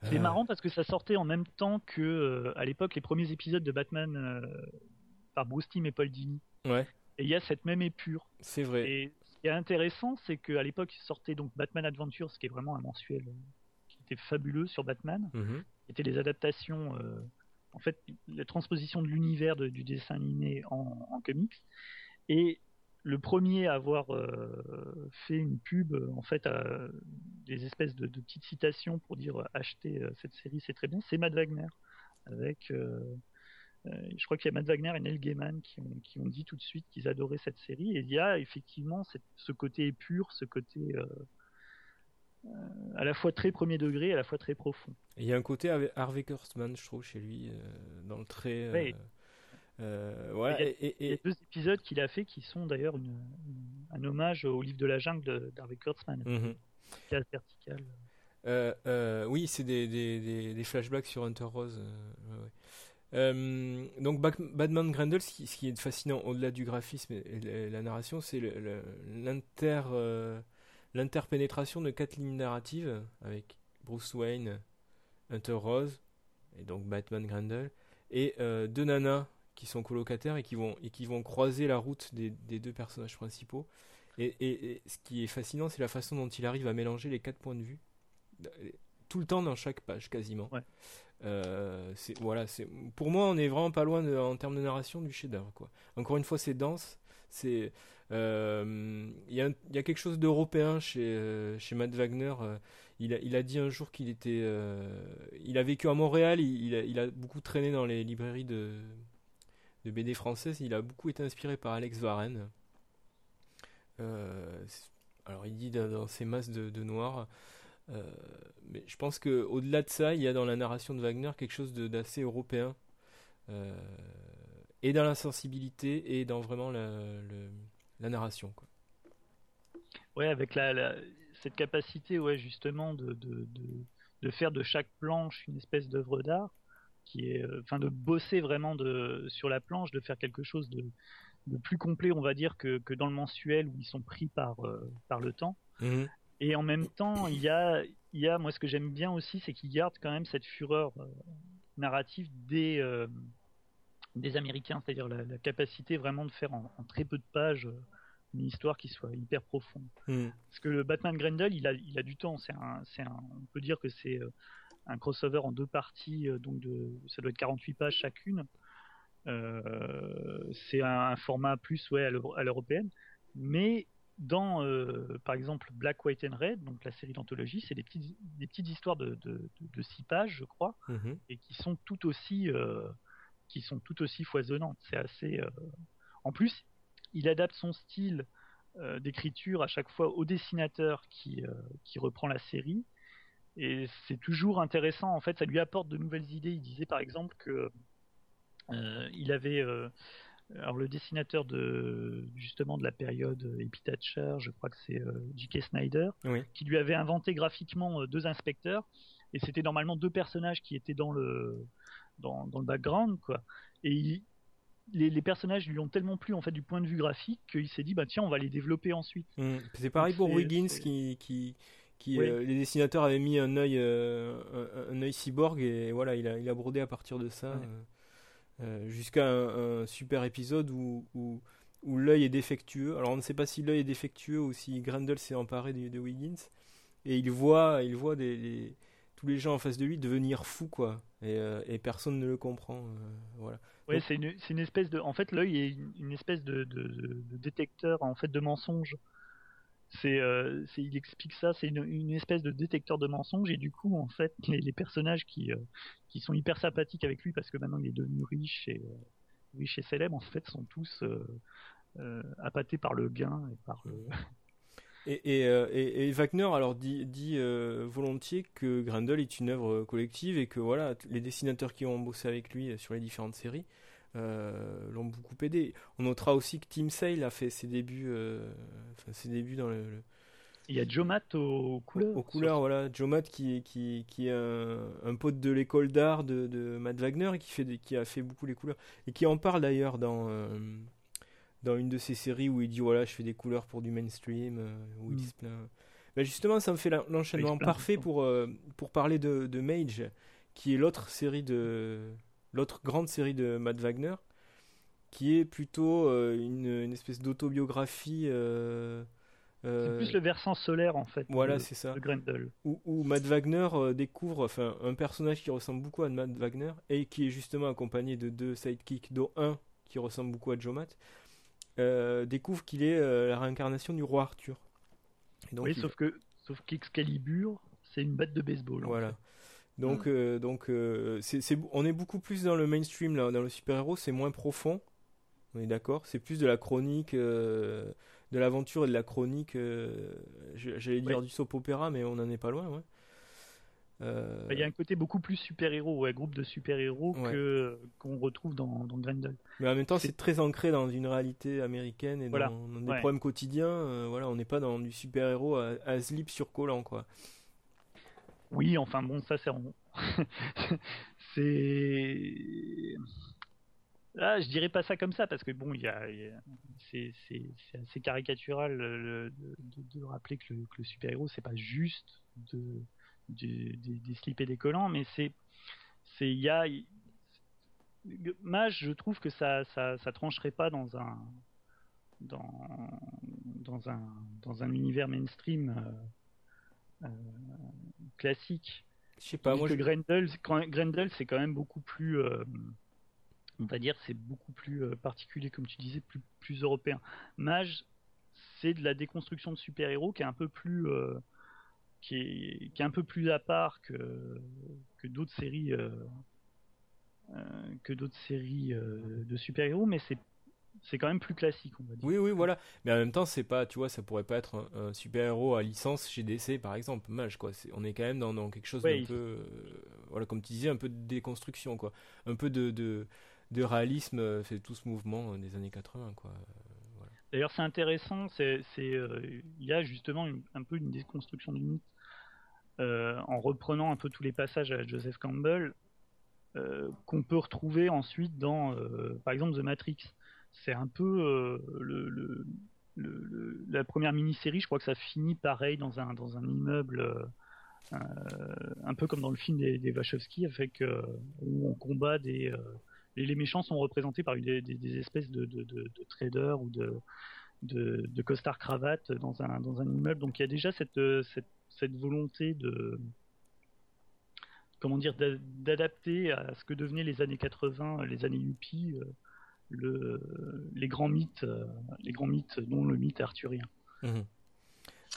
D: c'est marrant parce que ça sortait en même temps que, à l'époque, les premiers épisodes de Batman par Bruce Timm et Paul Dini.
B: Ouais.
D: Et il y a cette même épure.
B: C'est vrai.
D: Et qui est intéressant, c'est qu'à l'époque, il sortait donc Batman Adventures, qui est vraiment un mensuel euh, qui était fabuleux sur Batman.
B: Mhm.
D: Qui était les adaptations, euh, en fait, la transposition de l'univers de- du dessin animé en, en comics. Et le premier à avoir euh, fait une pub, en fait, à des espèces de, de petites citations pour dire euh, cette série, c'est très bien, c'est Matt Wagner. Avec, euh, je crois qu'il y a Matt Wagner et Neil Gaiman qui ont, qui ont dit tout de suite qu'ils adoraient cette série. Et il y a effectivement cette- ce côté pur, ce côté euh, euh, à la fois très premier degré, et à la fois très profond.
B: Et Il y a un côté avec Harvey Kurtzman, je trouve, chez lui, euh, dans le trait. euh,
D: Ouais.
B: euh, voilà.
D: Il y a-
B: Et, et-
D: Il y a
B: et-
D: deux épisodes qu'il a fait qui sont d'ailleurs un hommage au livre de la jungle d'Harvey Kurtzman,
B: Mhm.
D: Case verticale.
B: Euh, euh, oui, c'est des, des, des, des flashbacks sur Hunter Rose. euh, ouais. Euh, donc Batman Grendel, ce qui, est fascinant au-delà du graphisme et, et la narration, c'est euh, l'interpénétration de quatre lignes narratives avec Bruce Wayne, Hunter Rose et donc Batman Grendel et euh, deux nanas qui sont colocataires et qui vont croiser la route des, deux personnages principaux. Et, ce qui est fascinant, c'est la façon dont il arrive à mélanger les quatre points de vue tout le temps dans chaque page quasiment. Euh, c'est voilà, c'est pour moi on est vraiment pas loin en termes de narration du chef-d'œuvre quoi. Encore une fois c'est dense, c'est euh, il y, a, quelque chose d'européen chez euh, chez Matt Wagner. il a, il a dit un jour qu'il était il a vécu à Montréal, il, il a, beaucoup traîné dans les librairies de de BD françaises, il a beaucoup été inspiré par Alex Varenne. Alors il dit dans, dans ses masses de, de noir. Euh, mais je pense que au-delà de ça, il y a dans la narration de Wagner quelque chose d'assez européen, euh, et dans la sensibilité et dans vraiment la, le- la narration. Quoi.
D: Ouais, avec la, la- cette capacité, ouais, justement, de, de, de, de faire de chaque planche une espèce d'œuvre d'art, qui est, euh, enfin, de bosser vraiment de, sur la planche, de faire quelque chose de, de plus complet, on va dire, que, que dans le mensuel où ils sont pris par, euh, par le temps. Et en même temps, il y a, il y a moi, ce que j'aime bien aussi, c'est qu'ils gardent quand même cette fureur euh, narrative des, euh, des Américains, c'est-à-dire la, la capacité vraiment de faire en, en très peu de pages euh, une histoire qui soit hyper profonde.
B: Mhm.
D: Parce que le Batman Grendel, il a, il a du temps. C'est un, c'est un, on peut dire que c'est un crossover en deux parties, donc de, ça doit être 48 pages chacune. C'est un, un format plus ouais, à l'européenne. Mais dans, euh, par exemple, Black, White and Red, donc la série d'anthologie, c'est des petites, des petites histoires de, de, de, de six pages, je crois,
B: Mhm.
D: et qui sont tout aussi, euh, qui sont tout aussi foisonnantes. C'est assez. euh, En plus, il adapte son style d'écriture à chaque fois au dessinateur qui, qui reprend la série. Et c'est toujours intéressant. En fait, ça lui apporte de nouvelles idées. Il disait par exemple que il avait. Euh, alors le dessinateur de justement de la période Epi Thatcher, je crois que c'est euh, J.K. Snyder,
B: Oui.
D: qui lui avait inventé graphiquement euh, deux inspecteurs et c'était normalement deux personnages qui étaient dans le dans, dans le background quoi et il- les, les personnages lui ont tellement plu en fait du point de vue graphique qu'il s'est dit bah tiens on va les développer ensuite
B: Mhm. C'est pareil pour Wiggins qui, qui, qui
D: Oui.
B: euh, les dessinateurs avaient mis un œil, euh, un, un œil cyborg et voilà, il a, il a brodé à partir de ça
D: Ouais.
B: euh, euh, jusqu'à un, un super épisode où, où, où l'œil est défectueux. Alors on ne sait pas si l'œil est défectueux ou si Grendel s'est emparé de, de Wiggins et il voit, il voit des, tous les gens en face de lui devenir fous quoi et, euh, et personne ne le comprend. euh, voilà. Donc-
D: c'est une, espèce de en fait l'œil est une, espèce de, de, détecteur en fait de mensonges c'est euh, c'est- il explique ça c'est une, espèce de détecteur de mensonges et du coup en fait les, personnages qui euh, qui sont hyper sympathiques avec lui parce que maintenant il est devenu riche et euh, riche et célèbre en fait sont tous appâtés par le gain et par le *laughs*
B: Et, et, et- Wagner alors dit, volontiers que Grendel est une œuvre collective et que voilà les dessinateurs qui ont bossé avec lui sur les différentes séries l'ont beaucoup aidé. On notera aussi que Tim Sale a fait ses débuts, euh, enfin, ses débuts dans le, le-
D: il y a Joe Matt aux couleurs
B: aux couleurs. Voilà, Joe Matt qui, qui, qui est un, un pote de l'école d'art de, de Matt Wagner et qui, fait qui a fait beaucoup les couleurs et qui en parle d'ailleurs dans euh, dans une de ses séries où il dit voilà je fais des couleurs pour du mainstream euh, où il
D: Mm.
B: se plaint. Ben justement ça me fait l'enchaînement
D: Il
B: parfait pour euh, pour parler de, de Mage qui est l'autre série de l'autre grande série de Matt Wagner qui est plutôt une, une, espèce d'autobiographie.
D: c'est plus le versant solaire en fait.
B: Voilà, c'est ça.
D: De Grendel.
B: Où, où Matt Wagner découvre enfin, un personnage qui ressemble beaucoup à Matt Wagner et qui est justement accompagné de deux sidekicks, dont un qui ressemble beaucoup à Joe Matt, découvre qu'il est la réincarnation du roi Arthur.
D: oui, sauf que sauf qu'Excalibur, c'est une batte de baseball.
B: Voilà. Donc, mm. euh, donc euh, c'est, on est beaucoup plus dans le mainstream, là, dans le super-héros, c'est moins profond. On est d'accord? C'est plus de la chronique, euh, de l'aventure et de la chronique. j'allais dire du soap opéra, mais on n'en est pas loin, ouais.
D: Il y a un côté beaucoup plus super-héros, ouais, groupe de super-héros que, qu'on retrouve dans, dans Grendel.
B: Mais en même temps, c'est... très ancré dans une réalité américaine et dans, des problèmes quotidiens. voilà, on n'est pas dans du super-héros à, à slip sur collant, quoi.
D: Oui, enfin bon, ça c'est. *laughs* c'est. Là, je dirais pas ça comme ça parce que bon, il y a, c'est, assez caricatural de, de, rappeler que le, super-héros c'est pas juste de, des slips et des collants, mais c'est, c'est, il y a, Mage, je trouve que ça, ça, ça trancherait pas dans un, dans, dans un, dans un univers mainstream. Euh, euh, classique.
B: Je sais pas, moi.
D: Que Grendel, Grendel c'est quand même beaucoup plus. Euh, on va dire, c'est beaucoup plus euh, particulier, comme tu disais, plus, plus européen. Mage, c'est de la déconstruction de super-héros qui est un peu plus. qui, est, qui est un peu plus à part que, que d'autres séries. que d'autres séries de super-héros, mais c'est c'est quand même plus classique, on va dire.
B: Oui, oui, voilà. Mais en même temps, c'est pas, tu vois, ça pourrait pas être un, super-héros à licence chez DC, par exemple. Mage, quoi. on est quand même dans, quelque chose d'un peu, euh, voilà, comme tu disais, un peu de déconstruction, quoi. Un peu de, de, de réalisme, euh, c'est tout ce mouvement euh, des années 80, quoi.
D: D'ailleurs, c'est intéressant, c'est, il y a justement un peu une déconstruction du mythe en reprenant un peu tous les passages à Joseph Campbell. qu'on peut retrouver ensuite dans, par exemple, The Matrix c'est un peu euh, le, la première mini-série, je crois que ça finit pareil dans un, dans un immeuble, euh, un peu comme dans le film des, Wachowski, avec, où on combat des. les méchants sont représentés par des, des, espèces de, de, de, traders ou de, de, de costards cravates dans un, dans un immeuble. Donc il y a déjà cette, cette, volonté de comment dire d'adapter à ce que devenaient les années 80, les années Yuppie, le, les grands mythes, euh, les grands mythes, dont le mythe arthurien. Mhm.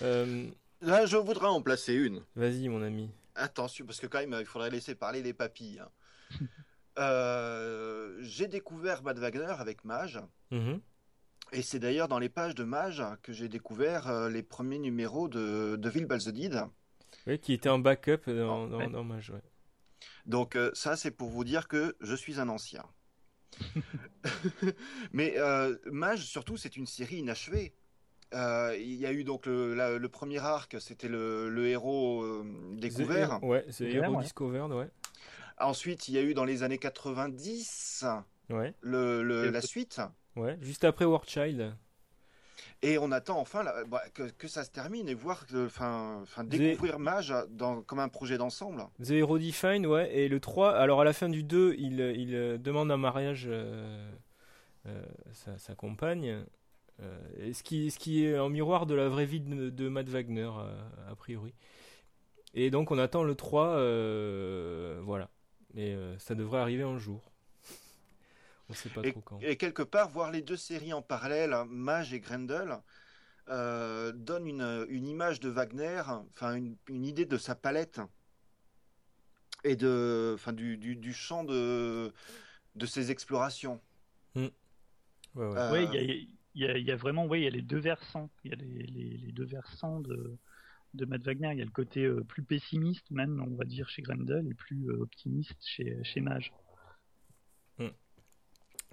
C: Euh, Là, je voudrais en placer une.
B: Vas-y, mon ami.
C: Attention, parce que quand même, il faudrait laisser parler les papilles. Hein. *laughs* Euh, j'ai découvert Matt Wagner avec Mage. Mhm. Et c'est d'ailleurs dans les pages de Mage que j'ai découvert les premiers numéros de, de Ville Balzedid.
B: Oui, qui était en backup dans, dans, Mage.
C: Donc ça, c'est pour vous dire que je suis un ancien. *laughs* Mais euh, Mage, surtout, c'est une série inachevée. Euh, il y a eu donc le, le premier arc, c'était le, le, héros euh, découvert.
B: ouais, c'est héros discovered, ouais.
C: Ensuite, il y a eu dans les années 90 ouais. le, le la suite.
B: Ouais, juste après War Child.
C: Et on attend enfin bah, que, ça se termine et voir, enfin, découvrir Mage dans, comme un projet d'ensemble.
B: The Hero Define, ouais. Et le 3, alors à la fin du 2, il, il euh, demande un mariage euh, euh, sa, compagne. Euh, ce, qui, ce qui est en miroir de la vraie vie de, Matt Wagner, a priori. Et donc on attend le 3, voilà. Mais ça devrait arriver un jour
C: et, quelque part, voir les deux séries en parallèle, hein, Mage et Grendel, euh, donne une, une, image de Wagner, enfin une, une, idée de sa palette et de, enfin du, du, du champ de, de ses explorations.
B: Hmm.
D: Ouais, ouais. il y, a, y, a, vraiment, oui, il y a les deux versants, il y a les, les, les, deux versants de, de Matt Wagner. Il y a le côté euh, plus pessimiste, même, on va dire, chez Grendel, et plus euh, optimiste chez, chez Mage.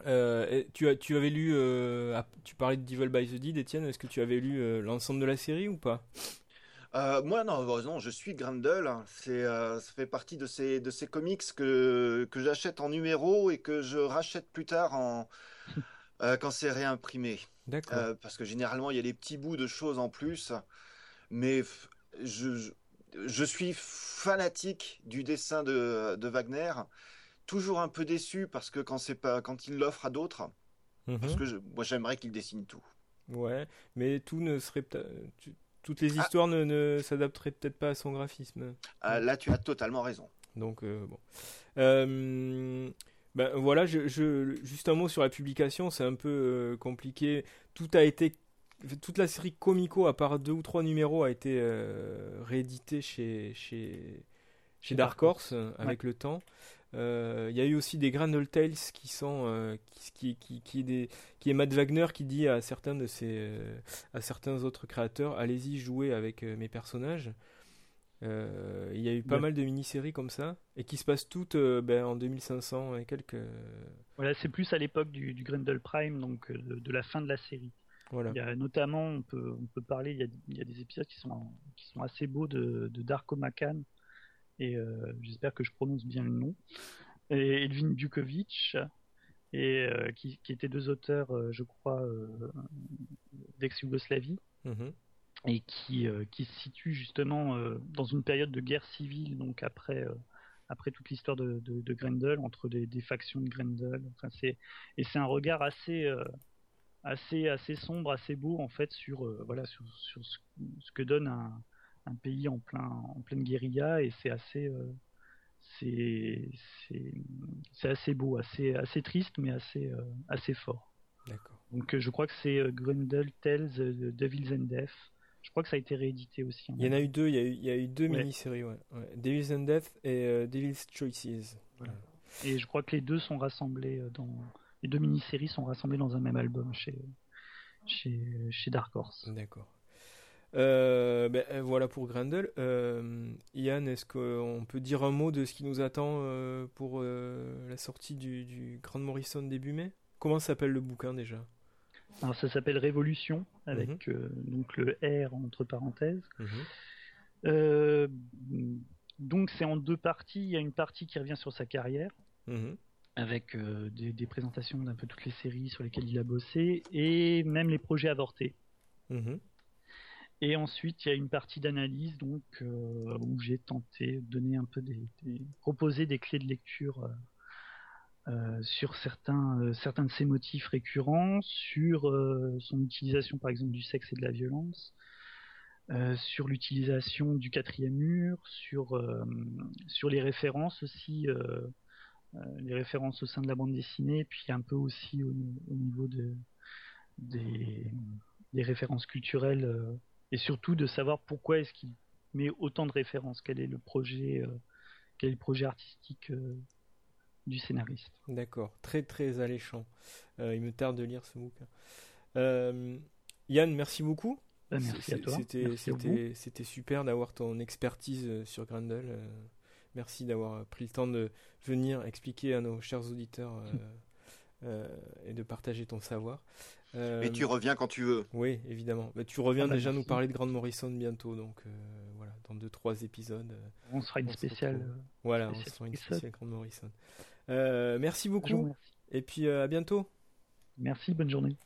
B: Euh, tu, as, tu avais lu, euh, tu parlais de Devil by the Dead, Etienne, est-ce que tu avais lu euh, l'ensemble de la série ou pas?
C: Moi non, non, je suis Grendel. C'est, ça fait partie de ces de ces comics que que j'achète en numéro et que je rachète plus tard en *laughs* quand c'est réimprimé. D'accord. parce que généralement il y a des petits bouts de choses en plus, mais je, je suis fanatique du dessin de de Wagner toujours un peu déçu parce que quand c'est pas quand il l'offre à d'autres, Mhm. Parce que moi, j'aimerais qu'il dessine tout.
B: Ouais, mais tout ne serait toutes les ah. histoires ne, ne s'adapteraient peut-être pas à son graphisme.
C: Ah, là, tu as totalement raison.
B: Donc euh, bon. Euh, ben voilà, je, juste un mot sur la publication, c'est un peu euh, compliqué. Tout a été, toute la série Comico, à part deux ou trois numéros, a été réédité chez chez chez Dark Horse avec le temps. Euh, il y a eu aussi des Grandel Tales qui sont euh, qui, qui, qui, est des, qui est Matt Wagner qui dit à certains de ses euh, à certains autres créateurs allez-y jouer avec mes personnages. Il y a eu pas mal de mini-séries comme ça et qui se passent toutes ben, en 2500 et quelques.
D: Voilà, c'est plus à l'époque du, du Grendel Prime, donc de, la fin de la série. Voilà. Il y a notamment, on peut, on peut parler, il y, a, il y a des épisodes qui sont, qui sont assez beaux de, de Darko Makan, et euh, j'espère que je prononce bien le nom, et Edwin Dukovic, et euh, qui, étaient deux auteurs, euh, je crois, d'ex-Yougoslavie. Mhm. et qui, qui se situe justement dans une période de guerre civile, donc après, après toute l'histoire de, de, Grendel, entre des, factions de Grendel. Enfin, c'est, et c'est un regard assez, assez, assez sombre, assez beau en fait sur, voilà, sur, sur ce, ce, que donne un, un pays en plein en pleine guérilla et c'est assez euh, c'est assez beau, assez assez triste mais assez euh, assez fort. D'accord. Donc euh, je crois que c'est Grendel Tales Devil's and Death. Je crois que ça a été réédité aussi.
B: Il y en a eu deux, il y a eu, il y a eu deux mini-séries, ouais. Devil's and Death et Devil's Choices.
D: Et je crois que les deux sont rassemblés dans les deux mini-séries sont rassemblées dans un même album chez chez, chez Dark Horse.
B: D'accord. Euh, ben, euh, voilà pour Grendel. Euh, Yann, est-ce qu'on peut dire un mot de ce qui nous attend pour la sortie du, Grand Morrison début mai? Comment s'appelle le bouquin déjà?
D: Alors ça s'appelle Révolution avec mhm. donc le R entre parenthèses. Mhm. donc c'est en deux parties. Il y a une partie qui revient sur sa carrière. Mhm. avec des, présentations d'un peu toutes les séries sur lesquelles il a bossé et même les projets avortés. Et ensuite, il y a une partie d'analyse donc euh, où j'ai tenté de donner un peu des, proposer des clés de lecture euh, euh, sur certains certains de ces motifs récurrents, sur son utilisation par exemple du sexe et de la violence, sur l'utilisation du quatrième mur, sur sur les références aussi. les références au sein de la bande dessinée, puis un peu aussi au, niveau de, des, des références culturelles et surtout de savoir pourquoi est-ce qu'il met autant de références, quel est le projet, euh, quel est le projet artistique euh, du scénariste.
B: D'accord, très très alléchant. Euh, il me tarde de lire ce bouquin. Yann, merci beaucoup.
D: Bah, merci à toi.
B: C'était super d'avoir ton expertise sur Grendel. merci d'avoir pris le temps de venir expliquer à nos chers auditeurs *laughs* et de partager ton savoir.
C: Euh, tu reviens quand tu veux.
B: Oui, évidemment. tu reviens ah bah, déjà nous parler de Grande Morrison bientôt, donc euh, voilà, dans deux trois épisodes. Euh,
D: on sera une spéciale.
B: voilà, on sera une spéciale Grande Morrison. merci beaucoup. Et puis à bientôt.
D: Merci, bonne journée.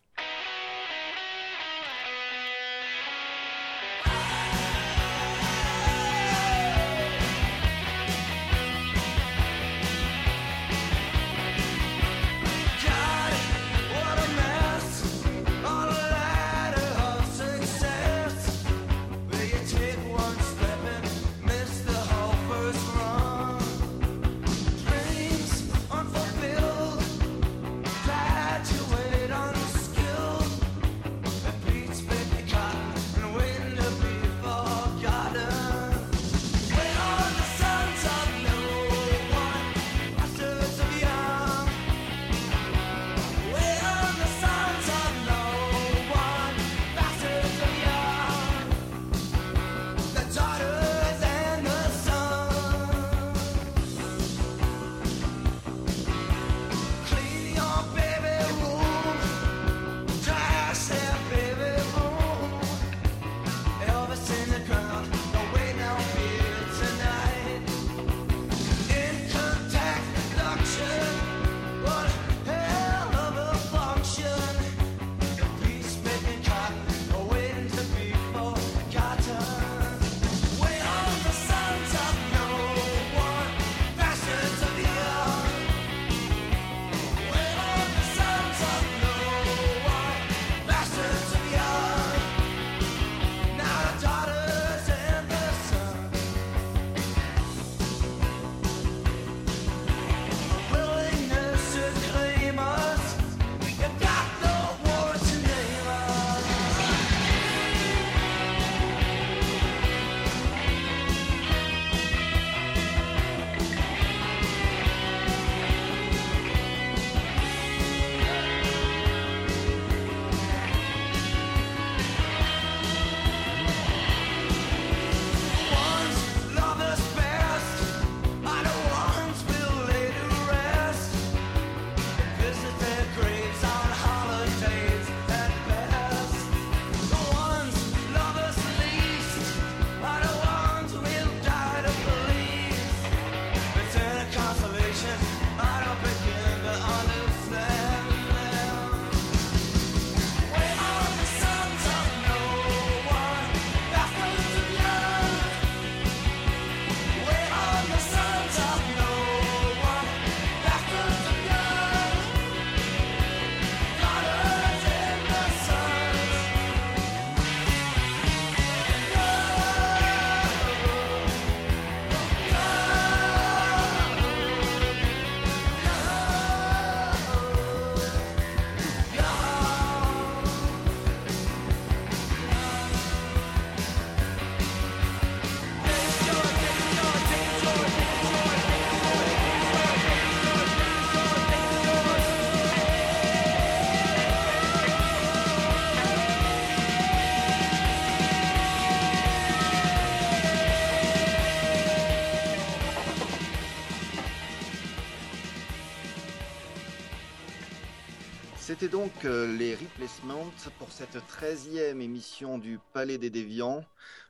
C: C'était donc euh, les replacements pour cette 13e émission du Palais des Déviants.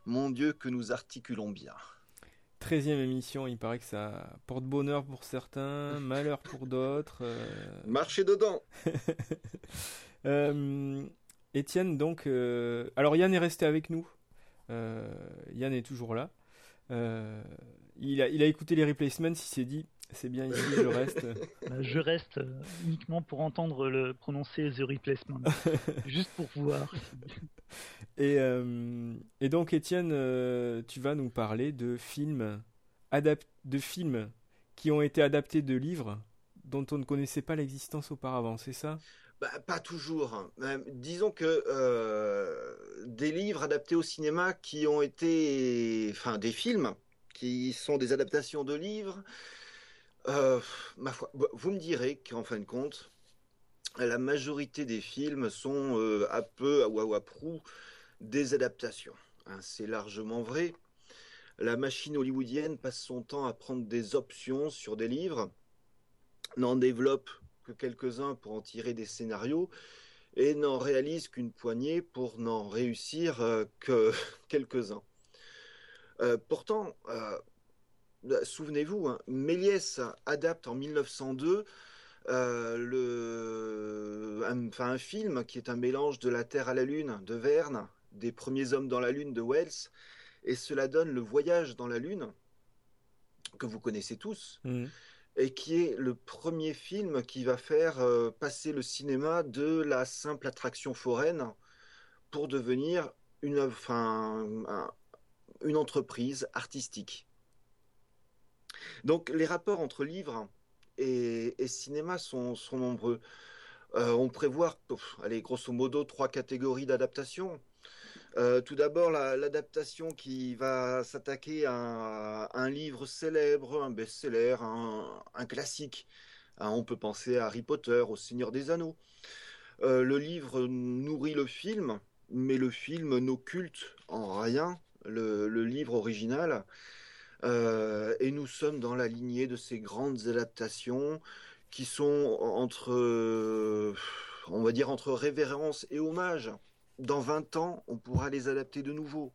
C: Mon Dieu, que nous articulons bien.
B: 13e émission, il paraît que ça porte bonheur pour certains, *laughs* malheur pour d'autres. Euh...
C: Marchez dedans *laughs*
B: euh, Étienne, donc. Euh, alors Yann est resté avec nous. Yann est toujours là. il, a, il a écouté les replacements, il s'est dit c'est bien ici, je reste. *laughs*
D: Bah, je reste euh, uniquement pour entendre le prononcer The Replacement. *laughs* juste pour voir. *laughs*
B: Et, euh, et donc, Étienne, euh, tu vas nous parler de films, de films qui ont été adaptés de livres dont on ne connaissait pas l'existence auparavant, c'est ça?
C: Bah, Pas toujours. Disons que des livres adaptés au cinéma qui ont été. Enfin, des films qui sont des adaptations de livres euh, ma foi, vous me direz qu'en fin de compte, la majorité des films sont euh, à peu, à prou, des adaptations. Hein, c'est largement vrai. La machine hollywoodienne passe son temps à prendre des options sur des livres, n'en développe que quelques-uns pour en tirer des scénarios et n'en réalise qu'une poignée pour n'en réussir euh, que *laughs* quelques-uns. pourtant, bah, souvenez-vous, hein, Méliès adapte en 1902 euh, le, un, enfin, un film qui est un mélange de La Terre à la Lune de Verne, des premiers hommes dans la Lune de Wells, et cela donne Le Voyage dans la Lune, que vous connaissez tous, mmh. et qui est le premier film qui va faire euh, passer le cinéma de la simple attraction foraine pour devenir une, enfin, une entreprise artistique. Donc les rapports entre livres et, cinéma sont, nombreux. Euh, on prévoit, allez, grosso modo, trois catégories d'adaptation. Euh, tout d'abord, l'adaptation qui va s'attaquer à, un livre célèbre, un best-seller, un, classique. Hein, on peut penser à Harry Potter, au Seigneur des Anneaux. Euh, le livre nourrit le film, mais le film n'occulte en rien le livre original. Euh, et nous sommes dans la lignée de ces grandes adaptations qui sont entre, on va dire, entre révérence et hommage. Dans 20 ans, on pourra les adapter de nouveau.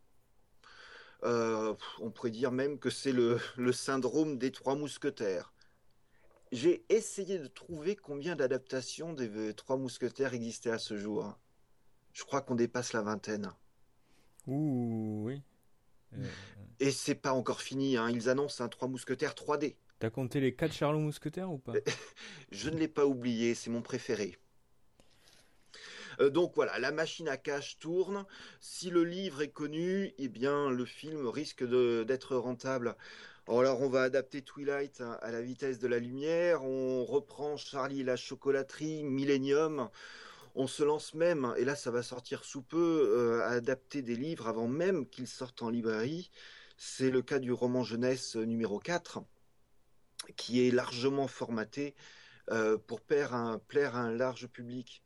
C: Euh, on pourrait dire même que c'est le, syndrome des trois mousquetaires. J'ai essayé de trouver combien d'adaptations des trois mousquetaires existaient à ce jour. Je crois qu'on dépasse la vingtaine.
B: Oui.
C: Et c'est pas encore fini, hein. ils annoncent un 3 mousquetaires 3D.
B: T'as compté les 4 Charlots mousquetaires ou pas? *laughs*
C: Je ne l'ai pas oublié, c'est mon préféré. Euh, donc voilà, la machine à cash tourne. Si le livre est connu, eh bien le film risque d'être rentable. Alors on va adapter Twilight à la vitesse de la lumière, on reprend Charlie et la chocolaterie, Millennium, on se lance même, et là ça va sortir sous peu, euh, à adapter des livres avant même qu'ils sortent en librairie. C'est le cas du roman jeunesse numéro 4, qui est largement formaté euh, pour plaire à, un, large public.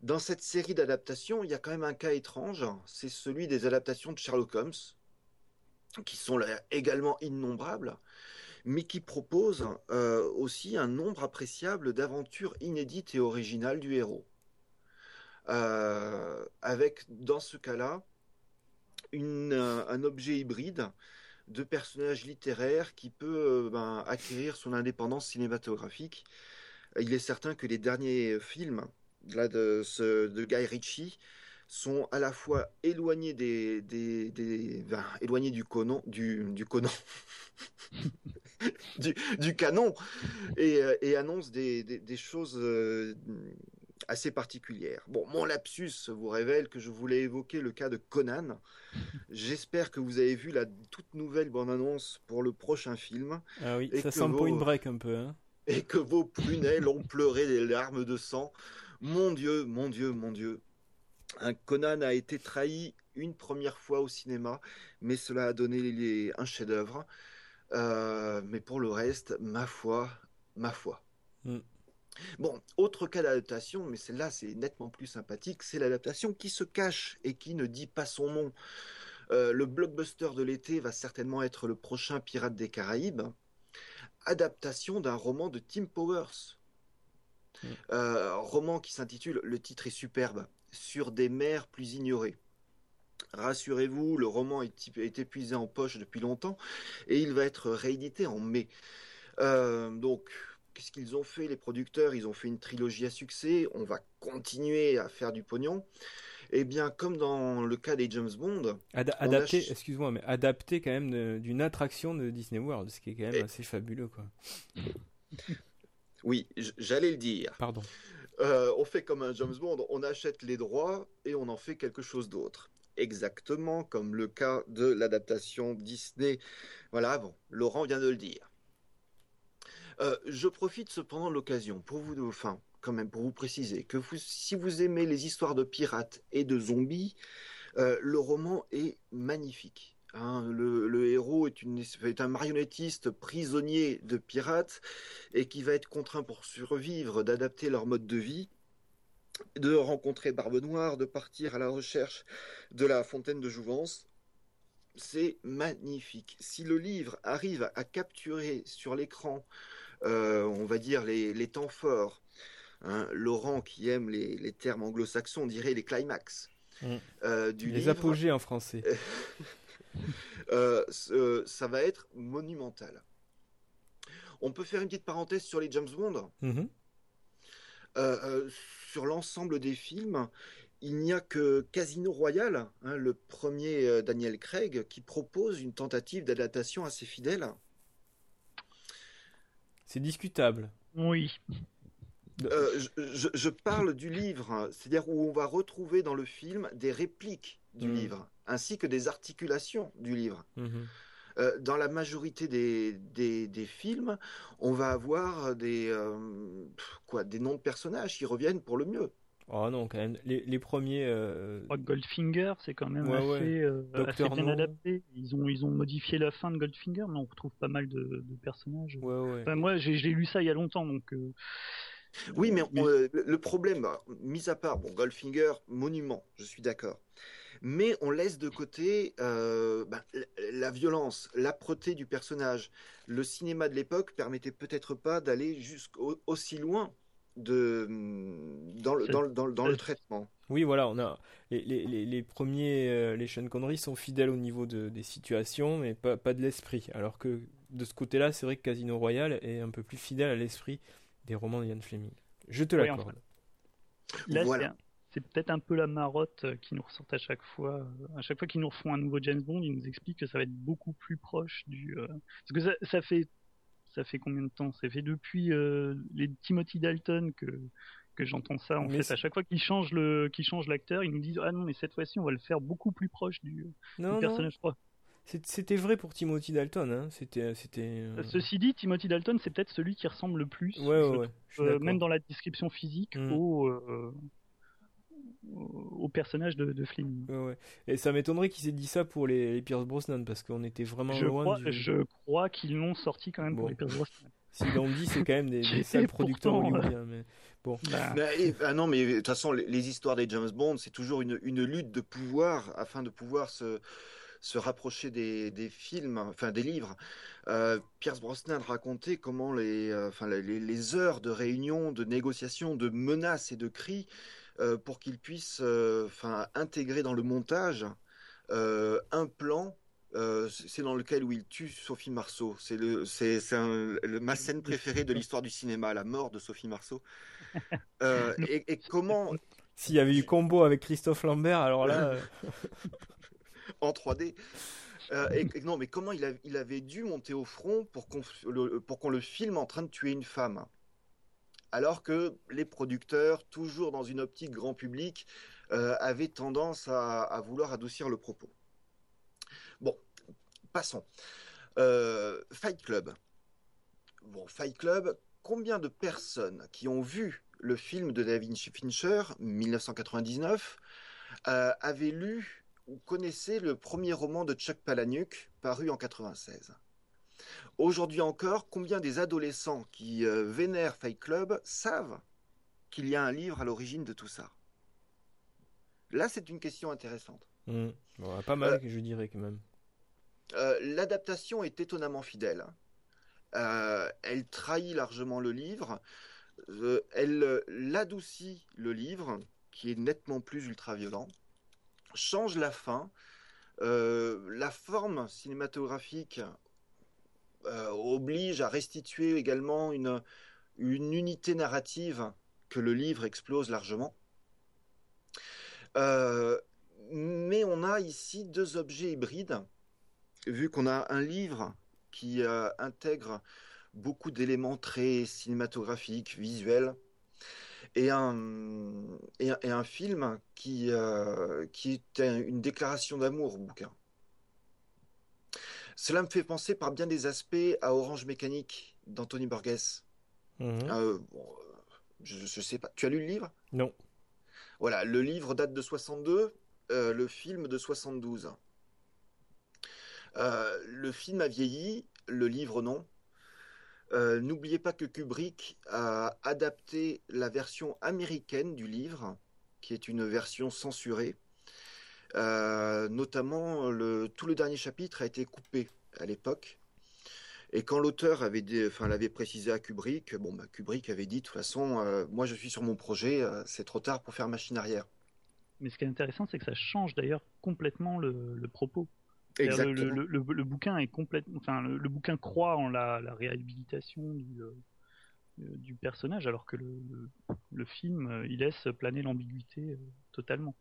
C: Dans cette série d'adaptations, il y a quand même un cas étrange, c'est celui des adaptations de Sherlock Holmes, qui sont également innombrables, mais qui propose euh, aussi un nombre appréciable d'aventures inédites et originales du héros. Euh, avec, dans ce cas-là, euh, un objet hybride de personnage littéraire qui peut ben, acquérir son indépendance cinématographique. Il est certain que les derniers films de, Guy Ritchie sont à la fois éloignés éloignés du conon, du, conon, *laughs* *laughs* du, canon, et, euh, et annoncent des, des choses euh, assez particulières. Bon, mon lapsus vous révèle que je voulais évoquer le cas de Conan. J'espère que vous avez vu la toute nouvelle bande-annonce pour le prochain film.
B: Ah oui, ça sent point break un peu. Hein. *laughs*
C: Et que vos prunelles ont pleuré des larmes de sang. Mon Dieu, mon Dieu, mon Dieu. Un Conan a été trahi une première fois au cinéma, mais cela a donné un chef-d'œuvre. Euh, mais pour le reste, ma foi, ma foi. Mm. Bon, autre cas d'adaptation, mais celle-là c'est nettement plus sympathique, c'est l'adaptation qui se cache et qui ne dit pas son nom. Euh, le blockbuster de l'été va certainement être le prochain Pirate des Caraïbes, adaptation d'un roman de Tim Powers. roman qui s'intitule, le titre est superbe, Sur des mers plus ignorées. Rassurez-vous, le roman est, épuisé en poche depuis longtemps et il va être réédité en mai. donc, qu'est-ce qu'ils ont fait, les producteurs? Ils ont fait une trilogie à succès. On va continuer à faire du pognon. Eh bien, comme dans le cas des James Bond.
B: adapté, excuse-moi, mais adapté quand même d'une attraction de Disney World, ce qui est quand même assez fabuleux, quoi.
C: oui, j'allais le dire.
B: Pardon.
C: Euh, on fait comme un James Bond, on achète les droits et on en fait quelque chose d'autre. Exactement comme le cas de l'adaptation Disney. Voilà, bon, Laurent vient de le dire. Euh, je profite cependant de l'occasion pour vous, enfin, quand même, pour vous préciser que si vous aimez les histoires de pirates et de zombies, euh, le roman est magnifique. Hein. le, héros est, un marionnettiste prisonnier de pirates et qui va être contraint pour survivre d'adapter leur mode de vie, de rencontrer Barbe Noire, de partir à la recherche de la fontaine de Jouvence. C'est magnifique. Si le livre arrive à capturer sur l'écran euh, on va dire, les, temps forts. Hein. Laurent, qui aime les, termes anglo-saxons, dirait les climax.
B: Mm. Euh, du les apogées en français. *laughs*
C: Euh, ça va être monumental. On peut faire une petite parenthèse sur les James Bond? Mm-hmm. Sur l'ensemble des films, il n'y a que Casino Royale, hein, le premier Daniel Craig, qui propose une tentative d'adaptation assez fidèle.
B: C'est discutable.
D: Oui.
C: Euh, je, parle du livre, c'est-à-dire où on va retrouver dans le film des répliques du mm. livre, ainsi que des articulations du livre. Mm-hmm. Euh, dans la majorité des, des, films, on va avoir des, euh, quoi, des noms de personnages qui reviennent pour le mieux.
B: Oh non, quand même. Les, les premiers. Euh...
D: Goldfinger, c'est quand même assez, euh, assez, bien adapté. Ils ont, ils ont modifié la fin de Goldfinger, mais on retrouve pas mal de, de personnages.
B: Enfin,
D: moi, j'ai lu ça il y a longtemps, donc. Euh,
C: oui, mais, euh, le problème, mis à part, bon, Goldfinger, monument, je suis d'accord. Mais on laisse de côté ben, la violence, l'âpreté du personnage. Le cinéma de l'époque permettait peut-être pas d'aller jusqu'aussi loin de, dans, le, dans, dans, dans le traitement.
B: Oui, voilà, on a les, les, les premiers, euh, les Sean Connery sont fidèles au niveau de, des situations, mais pas, pas de l'esprit. Alors que de ce côté-là, c'est vrai que Casino Royale est un peu plus fidèle à l'esprit des romans de Ian Fleming. Je te l'accorde.
D: Là, voilà. C'est peut-être un peu la marotte euh, qui nous ressort à chaque fois. Euh, à chaque fois qu'ils nous refont un nouveau James Bond, ils nous expliquent que ça va être beaucoup plus proche du. Parce que ça, ça fait ça fait combien de temps? Ça fait depuis euh, les Timothy Dalton que que j'entends ça. En fait, à chaque fois qu'ils changent le, qu'ils changent l'acteur, ils nous disent ah non mais cette fois-ci on va le faire beaucoup plus proche du, personnage.
B: C'était vrai pour Timothy Dalton, hein. C'était, c'était. Euh,
D: Ceci dit, Timothy Dalton, c'est peut-être celui qui ressemble le plus,
B: euh,
D: même dans la description physique, mm. au, au personnage de, de Flynn.
B: Ouais, Et ça m'étonnerait qu'ils aient dit ça pour les, Pierce Brosnan parce qu'on était vraiment
D: je
B: loin.
D: Crois, Je crois qu'ils l'ont sorti quand même pour les Pierce Brosnan. *laughs*
B: S'ils l'ont dit, c'est quand même des, *laughs* des sales producteurs hollywoodiens. Mais bon.
C: Bah. ah non, mais de toute façon, les, histoires des James Bond, c'est toujours une, une, lutte de pouvoir afin de pouvoir se, se rapprocher des, des films, enfin des livres. Euh, Pierce Brosnan racontait comment les, euh, enfin, les, les, heures de réunion, de négociation, de menaces et de cris euh, pour qu'il puisse euh, enfin intégrer dans le montage euh, un plan c'est dans lequel où il tue Sophie Marceau. C'est le, c'est, ma scène préférée de l'histoire du cinéma, la mort de Sophie Marceau. *laughs* et, comment
B: S'il y avait eu combo avec Christophe Lambert, alors là. *laughs*
C: en 3D. et, non, mais comment il, il, avait dû monter au front pour qu'on, pour qu'on le filme en train de tuer une femme? Alors que les producteurs, toujours dans une optique grand public, euh, avaient tendance à, vouloir adoucir le propos. Bon, passons. Euh, Fight Club. Bon, Fight Club, combien de personnes qui ont vu le film de David Fincher, 1999, euh, avaient lu ou connaissaient le premier roman de Chuck Palahniuk, paru en 1996 Aujourd'hui encore, combien des adolescents qui euh, vénèrent Fight Club savent qu'il y a un livre à l'origine de tout ça? Là, c'est une question intéressante.
B: Mmh. pas mal, euh, je dirais quand même.
C: Euh, l'adaptation est étonnamment fidèle. elle trahit largement le livre. elle l'adoucit le livre, qui est nettement plus ultra-violent, change la fin, la forme cinématographique oblige à restituer également une, une unité narrative que le livre explose largement. Euh, mais on a ici deux objets hybrides, vu qu'on a un livre qui euh, intègre beaucoup d'éléments très cinématographiques, visuels, et un, et un, film qui, euh, qui est une déclaration d'amour bouquin. Cela me fait penser par bien des aspects à Orange Mécanique d'Anthony Borges. Mhm. Euh, je, sais pas. Tu as lu le livre?
B: Non.
C: Voilà, le livre date de 62, euh, le film de 72. Euh, le film a vieilli, le livre non. N'oubliez pas que Kubrick a adapté la version américaine du livre, qui est une version censurée. Notamment, le, tout le dernier chapitre a été coupé à l'époque. Et quand l'auteur avait, enfin, l'avait précisé à Kubrick, bon, bah, Kubrick avait dit de toute façon, euh, moi je suis sur mon projet, euh, c'est trop tard pour faire machine arrière.
D: Mais ce qui est intéressant, c'est que ça change d'ailleurs complètement le, propos. Exactement. Le, bouquin est complètement, enfin, le, bouquin croit en la, réhabilitation du, euh, du, personnage, alors que le, film, il laisse planer l'ambiguïté totalement.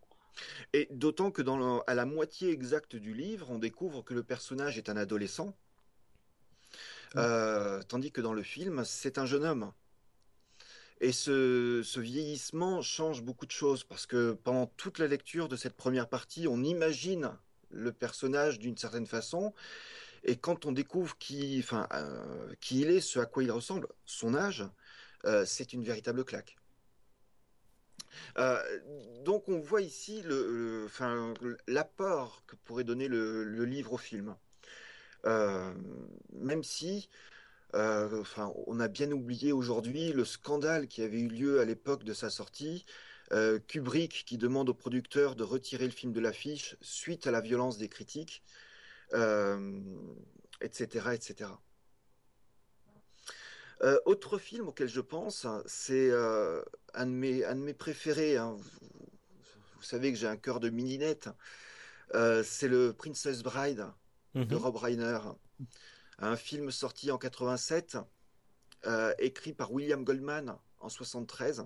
C: Et d'autant que dans à la moitié exacte du livre, on découvre que le personnage est un adolescent euh, tandis que dans le film, c'est un jeune homme. Et ce, vieillissement change beaucoup de choses parce que pendant toute la lecture de cette première partie, on imagine le personnage d'une certaine façon. Et quand on découvre qui, enfin, euh, qui il est, ce à quoi il ressemble, son âge, euh, c'est une véritable claque. Donc on voit ici l'apport que pourrait donner le livre au film. Euh, même si euh, on a bien oublié aujourd'hui le scandale qui avait eu lieu à l'époque de sa sortie. Euh, Kubrick qui demande au producteur de retirer le film de l'affiche suite à la violence des critiques, etc., etc. autre film auquel je pense, c'est un, de mes, un de mes préférés. Hein. Vous, savez que j'ai un cœur de mininette. c'est le Princess Bride de mhm. Rob Reiner. Un film sorti en 87, euh, écrit par William Goldman en 73,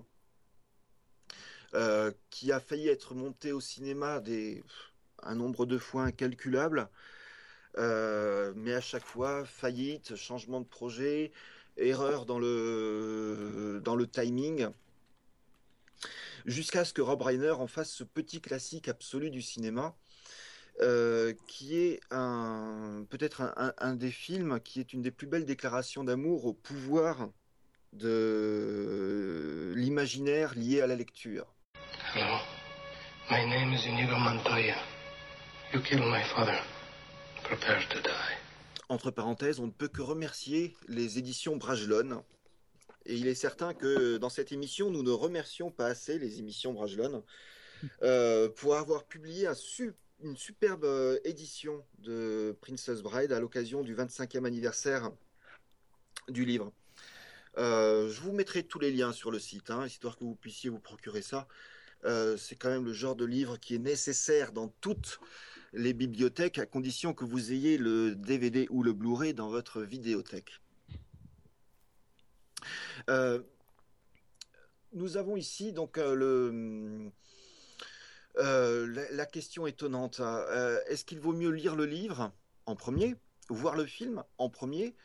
C: euh, qui a failli être monté au cinéma des, un nombre de fois incalculable, euh, mais à chaque fois, faillite, changement de projet, erreur dans le, dans le timing jusqu'à ce que Rob Reiner en fasse ce petit classique absolu du cinéma euh, qui est peut-être un, des films qui est une des plus belles déclarations d'amour au pouvoir de l'imaginaire lié à la lecture. Hello, my name is Inigo Montoya. You killed my father. Prepare to die. Entre parenthèses, on ne peut que remercier les éditions Bragelonne. Et il est certain que dans cette émission, nous ne remercions pas assez les émissions Bragelonne euh, pour avoir publié une superbe euh, édition de Princess Bride à l'occasion du 25e anniversaire du livre. Euh, je vous mettrai tous les liens sur le site, hein, histoire que vous puissiez vous procurer ça. C'est quand même le genre de livre qui est nécessaire dans toutes les bibliothèques, à condition que vous ayez le DVD ou le Blu-ray dans votre vidéothèque. nous avons ici donc le euh, la, question étonnante, euh, est-ce qu'il vaut mieux lire le livre en premier, voir le film en premier?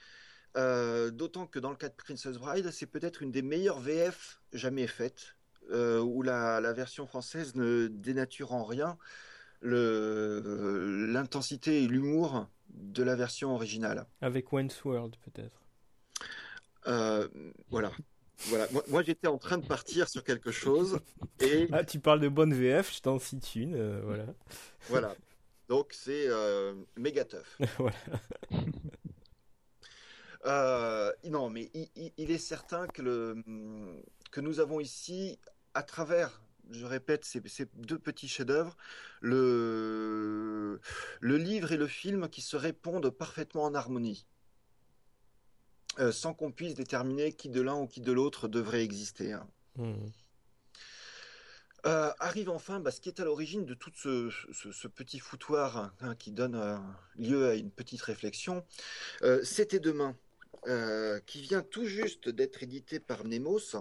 C: Euh, D'autant que dans le cas de Princess Bride, c'est peut-être une des meilleures VF jamais faites, où la, version française ne dénature en rien l'intensité et l'humour de la version originale.
B: Avec Wentworth World peut-être.
C: voilà. Voilà, moi, j'étais en train de partir sur quelque chose et *laughs*
B: ah tu parles de bonne VF, je t'en cite une, euh, voilà.
C: Voilà, donc c'est euh, méga tough. *laughs* voilà. Euh, non, mais il, est certain que le que nous avons ici, à travers, je répète, ces, ces deux petits chefs-d'œuvre, le le livre et le film qui se répondent parfaitement en harmonie. sans qu'on puisse déterminer qui de l'un ou qui de l'autre devrait exister. Hein. Mmh. arrive enfin bah, ce qui est à l'origine de tout ce, petit foutoir hein, qui donne lieu à une petite réflexion. C'était demain, qui vient tout juste d'être édité par Nemos,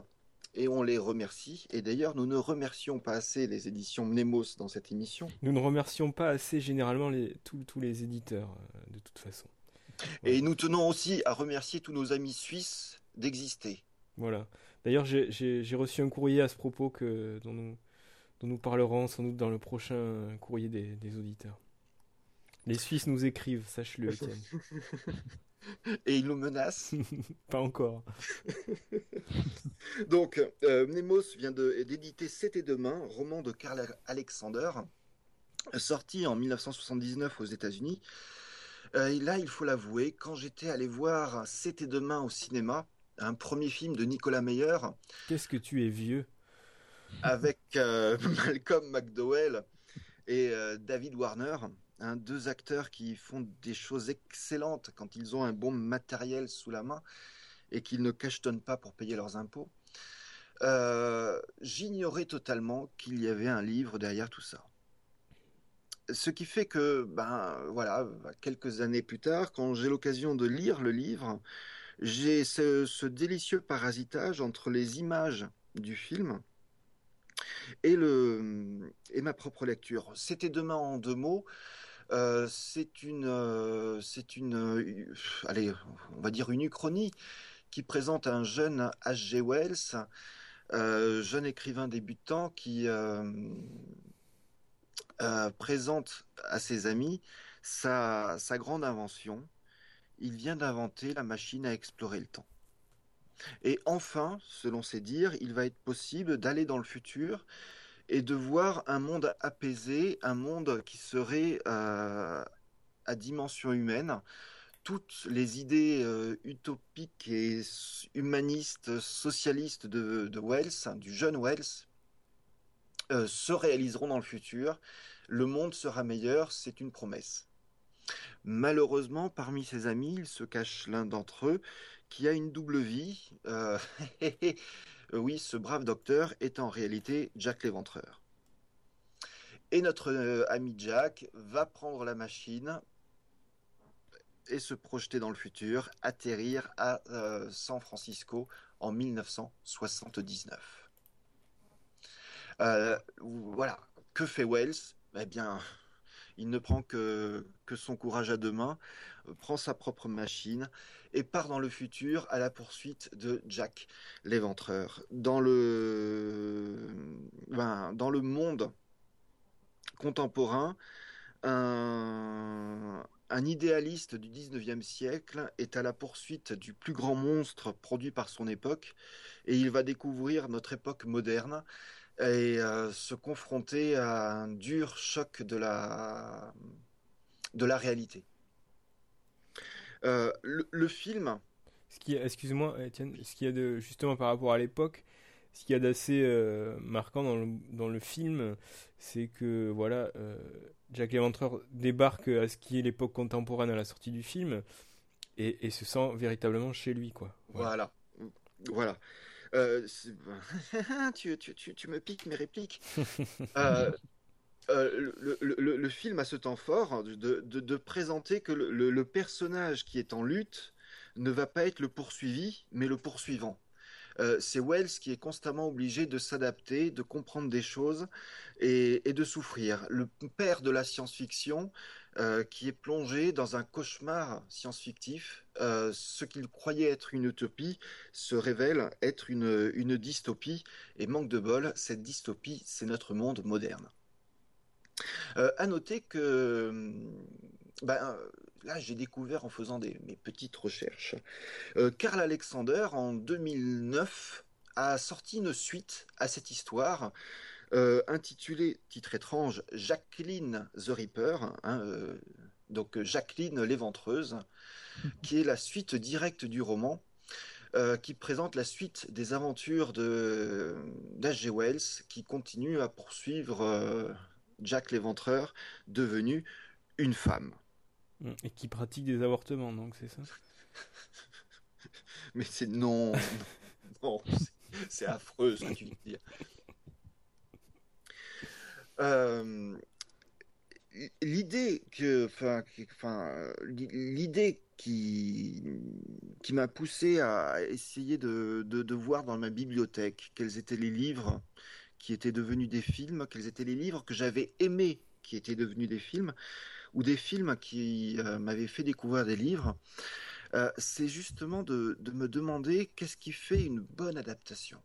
C: et on les remercie. Et d'ailleurs, nous ne remercions pas assez les éditions Mnemos dans cette émission.
B: Nous ne remercions pas assez généralement les, tous, les éditeurs, euh, de toute façon.
C: Et nous tenons aussi à remercier tous nos amis suisses d'exister.
B: Voilà. D'ailleurs, j'ai reçu un courrier à ce propos que, dont, nous, dont nous parlerons sans doute dans le prochain courrier des, des auditeurs. Les Suisses nous écrivent, sache-le, Étienne. *laughs*
C: Et ils nous menacent. *laughs*
B: Pas encore. *laughs*
C: Donc, euh, Nemos vient d'éditer C'était demain, roman de Karl Alexander, sorti en 1979 aux États-Unis. Euh, et là, il faut l'avouer, quand j'étais allé voir C'était demain au cinéma, un premier film de Nicolas Meyer.
B: Qu'est-ce que tu es vieux
C: Avec euh, *laughs* Malcolm McDowell et David Warner. Hein, deux acteurs qui font des choses excellentes quand ils ont un bon matériel sous la main et qu'ils ne cachetonnent pas pour payer leurs impôts. Euh, j'ignorais totalement qu'il y avait un livre derrière tout ça. Ce qui fait que, ben voilà, quelques années plus tard, quand j'ai l'occasion de lire le livre, j'ai ce, délicieux parasitage entre les images du film et, le, et ma propre lecture. C'était demain en deux mots. Euh, c'est une, euh, c'est une, euh, allez, on va dire une uchronie qui présente un jeune H.G. Wells, jeune écrivain débutant qui présente à ses amis sa, sa grande invention. Il vient d'inventer la machine à explorer le temps. Et enfin, selon ses dires, il va être possible d'aller dans le futur et de voir un monde apaisé, un monde qui serait euh, à dimension humaine. Toutes les idées euh, utopiques et humanistes, socialistes de, Wells, du jeune Wells, euh, se réaliseront dans le futur. Le monde sera meilleur, c'est une promesse. Malheureusement, parmi ses amis, il se cache l'un d'entre eux qui a une double vie. *laughs* Euh, oui, ce brave docteur est en réalité Jack l'éventreur. Et notre euh, ami Jack va prendre la machine et se projeter dans le futur, atterrir à euh, San Francisco en 1979. voilà, que fait Wells? Eh bien, il ne prend que, son courage à deux mains, prend sa propre machine et part dans le futur à la poursuite de Jack l'éventreur. Dans le, ben, dans le monde contemporain, un, un idéaliste du 19e siècle est à la poursuite du plus grand monstre produit par son époque et il va découvrir notre époque moderne et euh, se confronter à un dur choc de la, de la réalité. Euh, le, film.
B: Ce qui, excuse-moi, Étienne, ce qu'il y a de justement par rapport à l'époque, ce qu'il y a d'assez euh, marquant dans le, dans le film, c'est que voilà, Jack l'Éventreur débarque à ce qui est l'époque contemporaine à la sortie du film et, et se sent véritablement chez lui, quoi.
C: Voilà, voilà. Euh, *laughs* tu, tu, tu, tu, me piques mes répliques. *laughs* Euh, euh, le, le, le, film a ce temps fort de, de, de présenter que le, personnage qui est en lutte ne va pas être le poursuivi, mais le poursuivant. C'est Wells qui est constamment obligé de s'adapter, de comprendre des choses et, et, de souffrir. Le père de la science-fiction euh, qui est plongé dans un cauchemar science-fictif. Euh, ce qu'il croyait être une utopie se révèle être une, dystopie. Et manque de bol, cette dystopie, c'est notre monde moderne. Euh, à noter que ben, là, j'ai découvert en faisant des, mes petites recherches, euh, Karl Alexander, en 2009, a sorti une suite à cette histoire euh, intitulé, titre étrange, Jacqueline the Reaper, hein, euh, donc Jacqueline l'éventreuse, qui est la suite directe du roman, euh, qui présente la suite des aventures de d'H.G. Wells, qui continue à poursuivre Jack l'éventreur, devenu une femme.
B: Et qui pratique des avortements, donc c'est ça? *laughs*
C: Mais c'est non, non, c'est affreux ce que tu dis. Euh, l'idée que, enfin, l'idée qui, qui m'a poussé à essayer de, de, de, voir dans ma bibliothèque quels étaient les livres qui étaient devenus des films, quels étaient les livres que j'avais aimés qui étaient devenus des films, ou des films qui euh, m'avaient fait découvrir des livres, euh, c'est justement de, de, me demander qu'est-ce qui fait une bonne adaptation.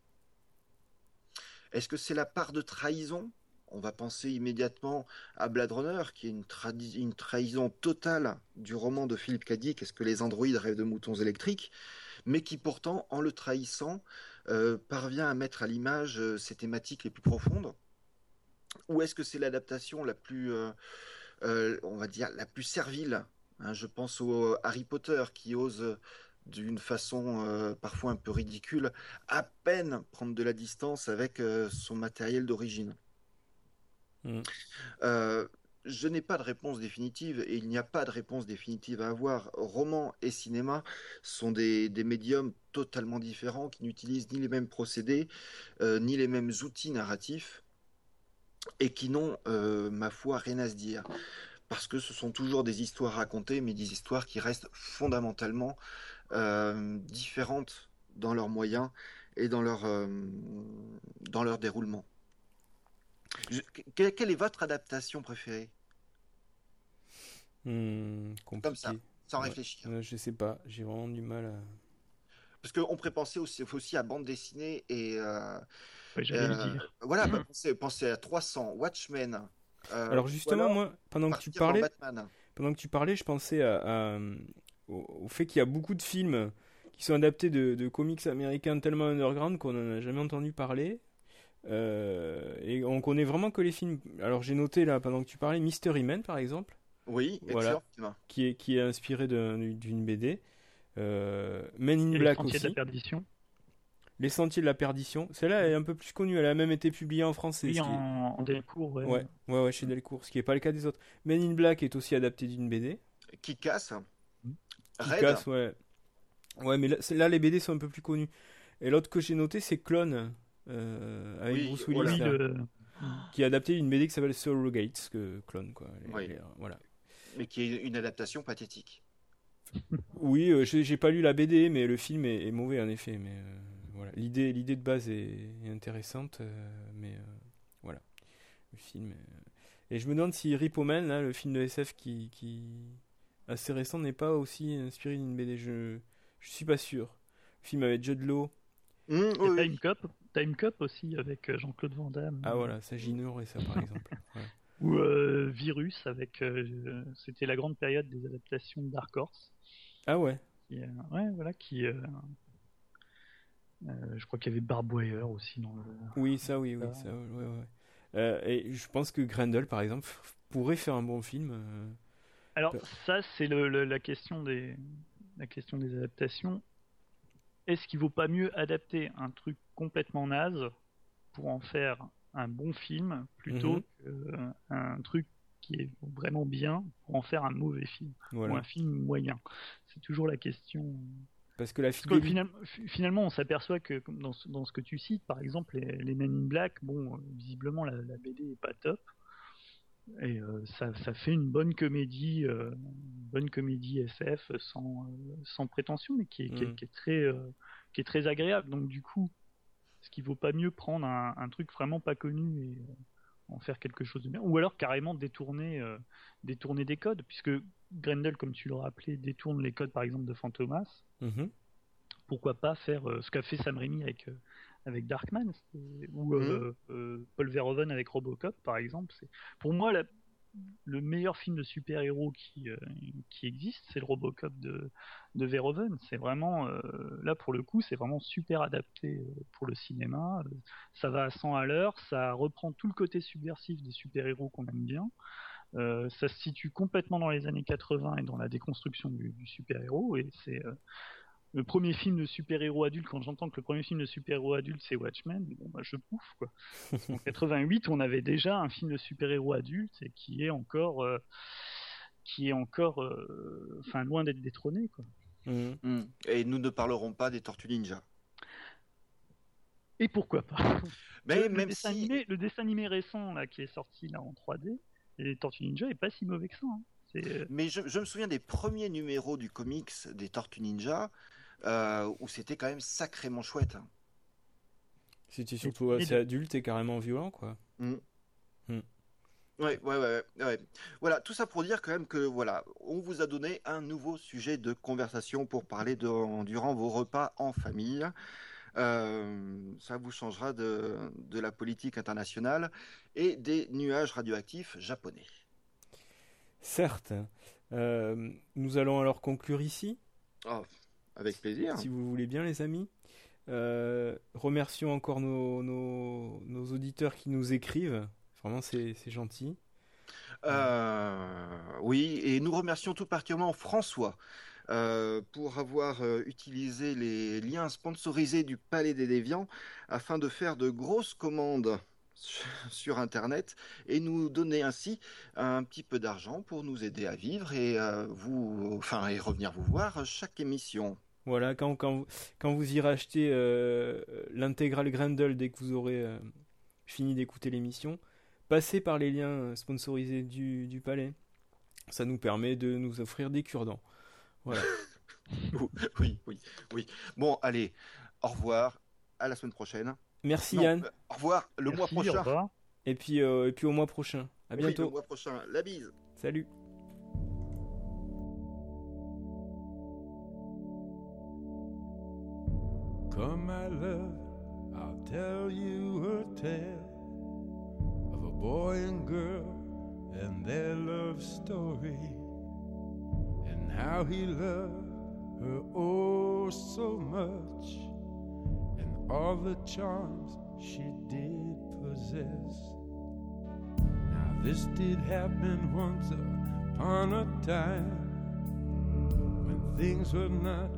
C: Est-ce que c'est la part de trahison on va penser immédiatement à Blade Runner, qui est une, trahison totale du roman de Philippe Cadic, Est-ce que les androïdes rêvent de moutons électriques mais qui pourtant, en le trahissant, euh, parvient à mettre à l'image euh, ses thématiques les plus profondes Ou est-ce que c'est l'adaptation la plus, euh, on va dire, la plus servile hein, Je pense au Harry Potter qui ose d'une façon parfois un peu ridicule, à peine prendre de la distance avec son matériel d'origine. Mm. Euh, je n'ai pas de réponse définitive et il n'y a pas de réponse définitive à avoir. Roman et cinéma sont des, médiums totalement différents qui n'utilisent ni les mêmes procédés, euh, ni les mêmes outils narratifs et qui n'ont, euh, ma foi, rien à se dire. Parce que ce sont toujours des histoires racontées, mais des histoires qui restent fondamentalement différentes dans leurs moyens et dans leur, dans leur déroulement quelle est votre adaptation préférée?
B: Hmm,
C: Comme ça, sans réfléchir.
B: Euh, je sais pas, j'ai vraiment du mal à.
C: Parce qu'on pourrait penser aussi, aussi à bande dessinée et.
D: Euh, euh
C: dire. Voilà, bah, pensez, à 300, Watchmen.
B: Euh, Alors justement, moi, pendant que tu parlais, pendant que tu parlais, je pensais à, au, fait qu'il y a beaucoup de films qui sont adaptés de, de comics américains tellement underground qu'on n'en a jamais entendu parler. Euh, et on connaît vraiment que les films. Alors j'ai noté là pendant que tu parlais Mystery Man par exemple.
C: Oui,
B: voilà, qui est qui est inspiré d'une BD. Euh, Men in Black
D: les
B: aussi.
D: De la perdition.
B: Les Sentiers de la Perdition. Celle-là est un peu plus connue. Elle a même été publiée en français.
D: Oui, en, Delcourt. Ouais.
B: ouais. ouais, chez Delcourt. Ce qui n'est pas le cas des autres. Men in Black est aussi adapté d'une BD.
C: Qui casse.
B: Qui casse, ouais. Ouais, mais là, là, les BD sont un peu plus connus. Et l'autre que j'ai noté, c'est Clone. Euh, avec Bruce Willis, qui a adapté une BD qui s'appelle Surrogates, que clone quoi. voilà.
C: Mais qui est une adaptation pathétique. *laughs*
B: oui, euh, j'ai pas lu la BD, mais le film est, mauvais en effet. Mais euh, voilà, l'idée, l'idée de base est, intéressante, mais voilà, le film. Et je me demande si Rip Omen, là, le film de SF qui, qui assez récent, n'est pas aussi inspiré d'une BD. Je, je suis pas sûr. Le film avec Judd Law.
D: Mmh, Time Cop Time Cup aussi avec euh, Jean-Claude Van Damme.
B: Ah voilà, ça j'ignorais ça par *laughs* exemple.
D: Ou euh, Virus avec. Euh, c'était la grande période des adaptations de Dark Horse.
B: Ah ouais.
D: ouais, voilà, qui. je crois qu'il y avait Barbwire aussi dans le.
B: Oui, ça, oui, oui, ça, ouais, ouais. et je pense que Grendel, par exemple, pourrait faire un bon film.
D: Alors ça, c'est le, la question des la question des adaptations est-ce qu'il vaut pas mieux adapter un truc complètement naze pour en faire un bon film plutôt mhm. qu'un truc qui est vraiment bien pour en faire un mauvais film ou un film moyen C'est toujours la question.
B: Parce que la
D: finalement, on s'aperçoit que dans ce, dans ce, que tu cites, par exemple, les, les Men in Black, bon, visiblement la, BD est pas top. Et euh, ça, ça, fait une bonne comédie, euh, bonne comédie SF sans, euh, sans prétention, mais qui est, qui est, mm. très, qui est très agréable. Donc du coup, est-ce qu'il vaut pas mieux prendre un, un, truc vraiment pas connu et en faire quelque chose de bien, ou alors carrément détourner, détourner des codes, puisque Grendel, comme tu l'as rappelé, détourne les codes par exemple de Fantomas. Mm-hmm. Pourquoi pas faire ce qu'a fait Sam Raimi avec avec Darkman ou euh, mhm. euh, Paul Verhoeven avec Robocop par exemple. C'est pour moi le meilleur film de super-héros qui, euh, qui existe, c'est le Robocop de, de Verhoeven. C'est vraiment, là pour le coup, c'est vraiment super adapté pour le cinéma. Ça va à 100 à l'heure, ça reprend tout le côté subversif des super-héros qu'on aime bien. ça se situe complètement dans les années 80 et dans la déconstruction du, du super-héros et c'est le premier film de super-héros adulte, quand j'entends que le premier film de super-héros adulte c'est Watchmen, bon bah je pouffe quoi. *laughs* En 88, on avait déjà un film de super-héros adulte et qui est encore, euh, qui est encore, euh, enfin loin d'être détrôné quoi.
B: Mhm.
C: Mm. Et nous ne parlerons pas des Tortues Ninja.
D: Et pourquoi pas? *laughs*
C: Mais
D: le,
C: même
D: dessin
C: si.
D: animé, le dessin animé récent là, qui est sorti là en 3D, les Tortues Ninja est pas si mauvais que ça. hein. Euh,
C: Mais je, je me souviens des premiers numéros du comics des Tortues Ninja euh, où c'était quand même sacrément chouette. hein.
B: C'était surtout assez adulte et carrément violent, quoi.
C: Ouais, ouais, ouais, ouais. Voilà, tout ça pour dire quand même que voilà, on vous a donné un nouveau sujet de conversation pour parler de, durant vos repas en famille. Euh, ça vous changera de, de la politique internationale et des nuages radioactifs japonais.
B: Certes. Euh, nous allons alors conclure ici,
C: Oh, avec plaisir.
B: si vous voulez bien, les amis. Euh, remercions encore nos, nos, nos auditeurs qui nous écrivent. Vraiment, c'est gentil.
C: Euh, oui, et nous remercions tout particulièrement François euh, pour avoir euh, utilisé les liens sponsorisés du Palais des Déviants afin de faire de grosses commandes *laughs* sur- Internet et nous donner ainsi un petit peu d'argent pour nous aider à vivre et euh, vous, enfin, et revenir vous voir chaque émission.
B: Voilà, quand, quand, vous- quand vous irez acheter euh, l'intégrale Grendel dès que vous aurez euh, fini d'écouter l'émission, passez par les liens sponsorisés du, du palais. Ça nous permet de nous offrir des cure-dents. Voilà. *laughs*
C: Oui, oui, oui. Bon, allez, au revoir, à la semaine prochaine.
B: Merci
C: Non,
B: Yann.
C: euh, au revoir, le mois
D: merci, au
C: prochain.
D: revoir.
B: Et puis, euh, et puis au mois prochain. À
C: Oui,
B: bientôt.
C: le mois prochain. La bise.
B: Salut.
E: Come, my love, I'll tell you a tale of a boy and girl and their love story, and how he loved her oh so much, all the charms she did possess. Now, this did happen once upon a time when things were not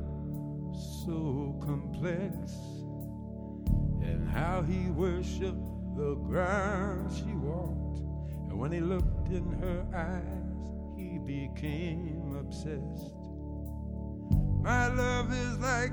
E: so complex and how he worshiped the ground she walked and when he looked in her eyes he became obsessed my love is like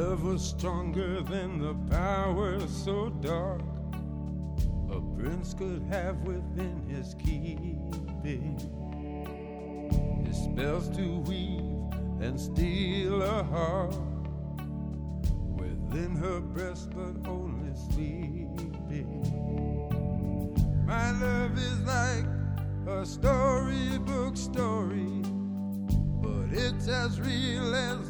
E: Love was stronger than the power so dark a prince could have within his keeping. His spells to weave and steal a heart within her breast, but only sleeping. My love is like a storybook story, but it's as real as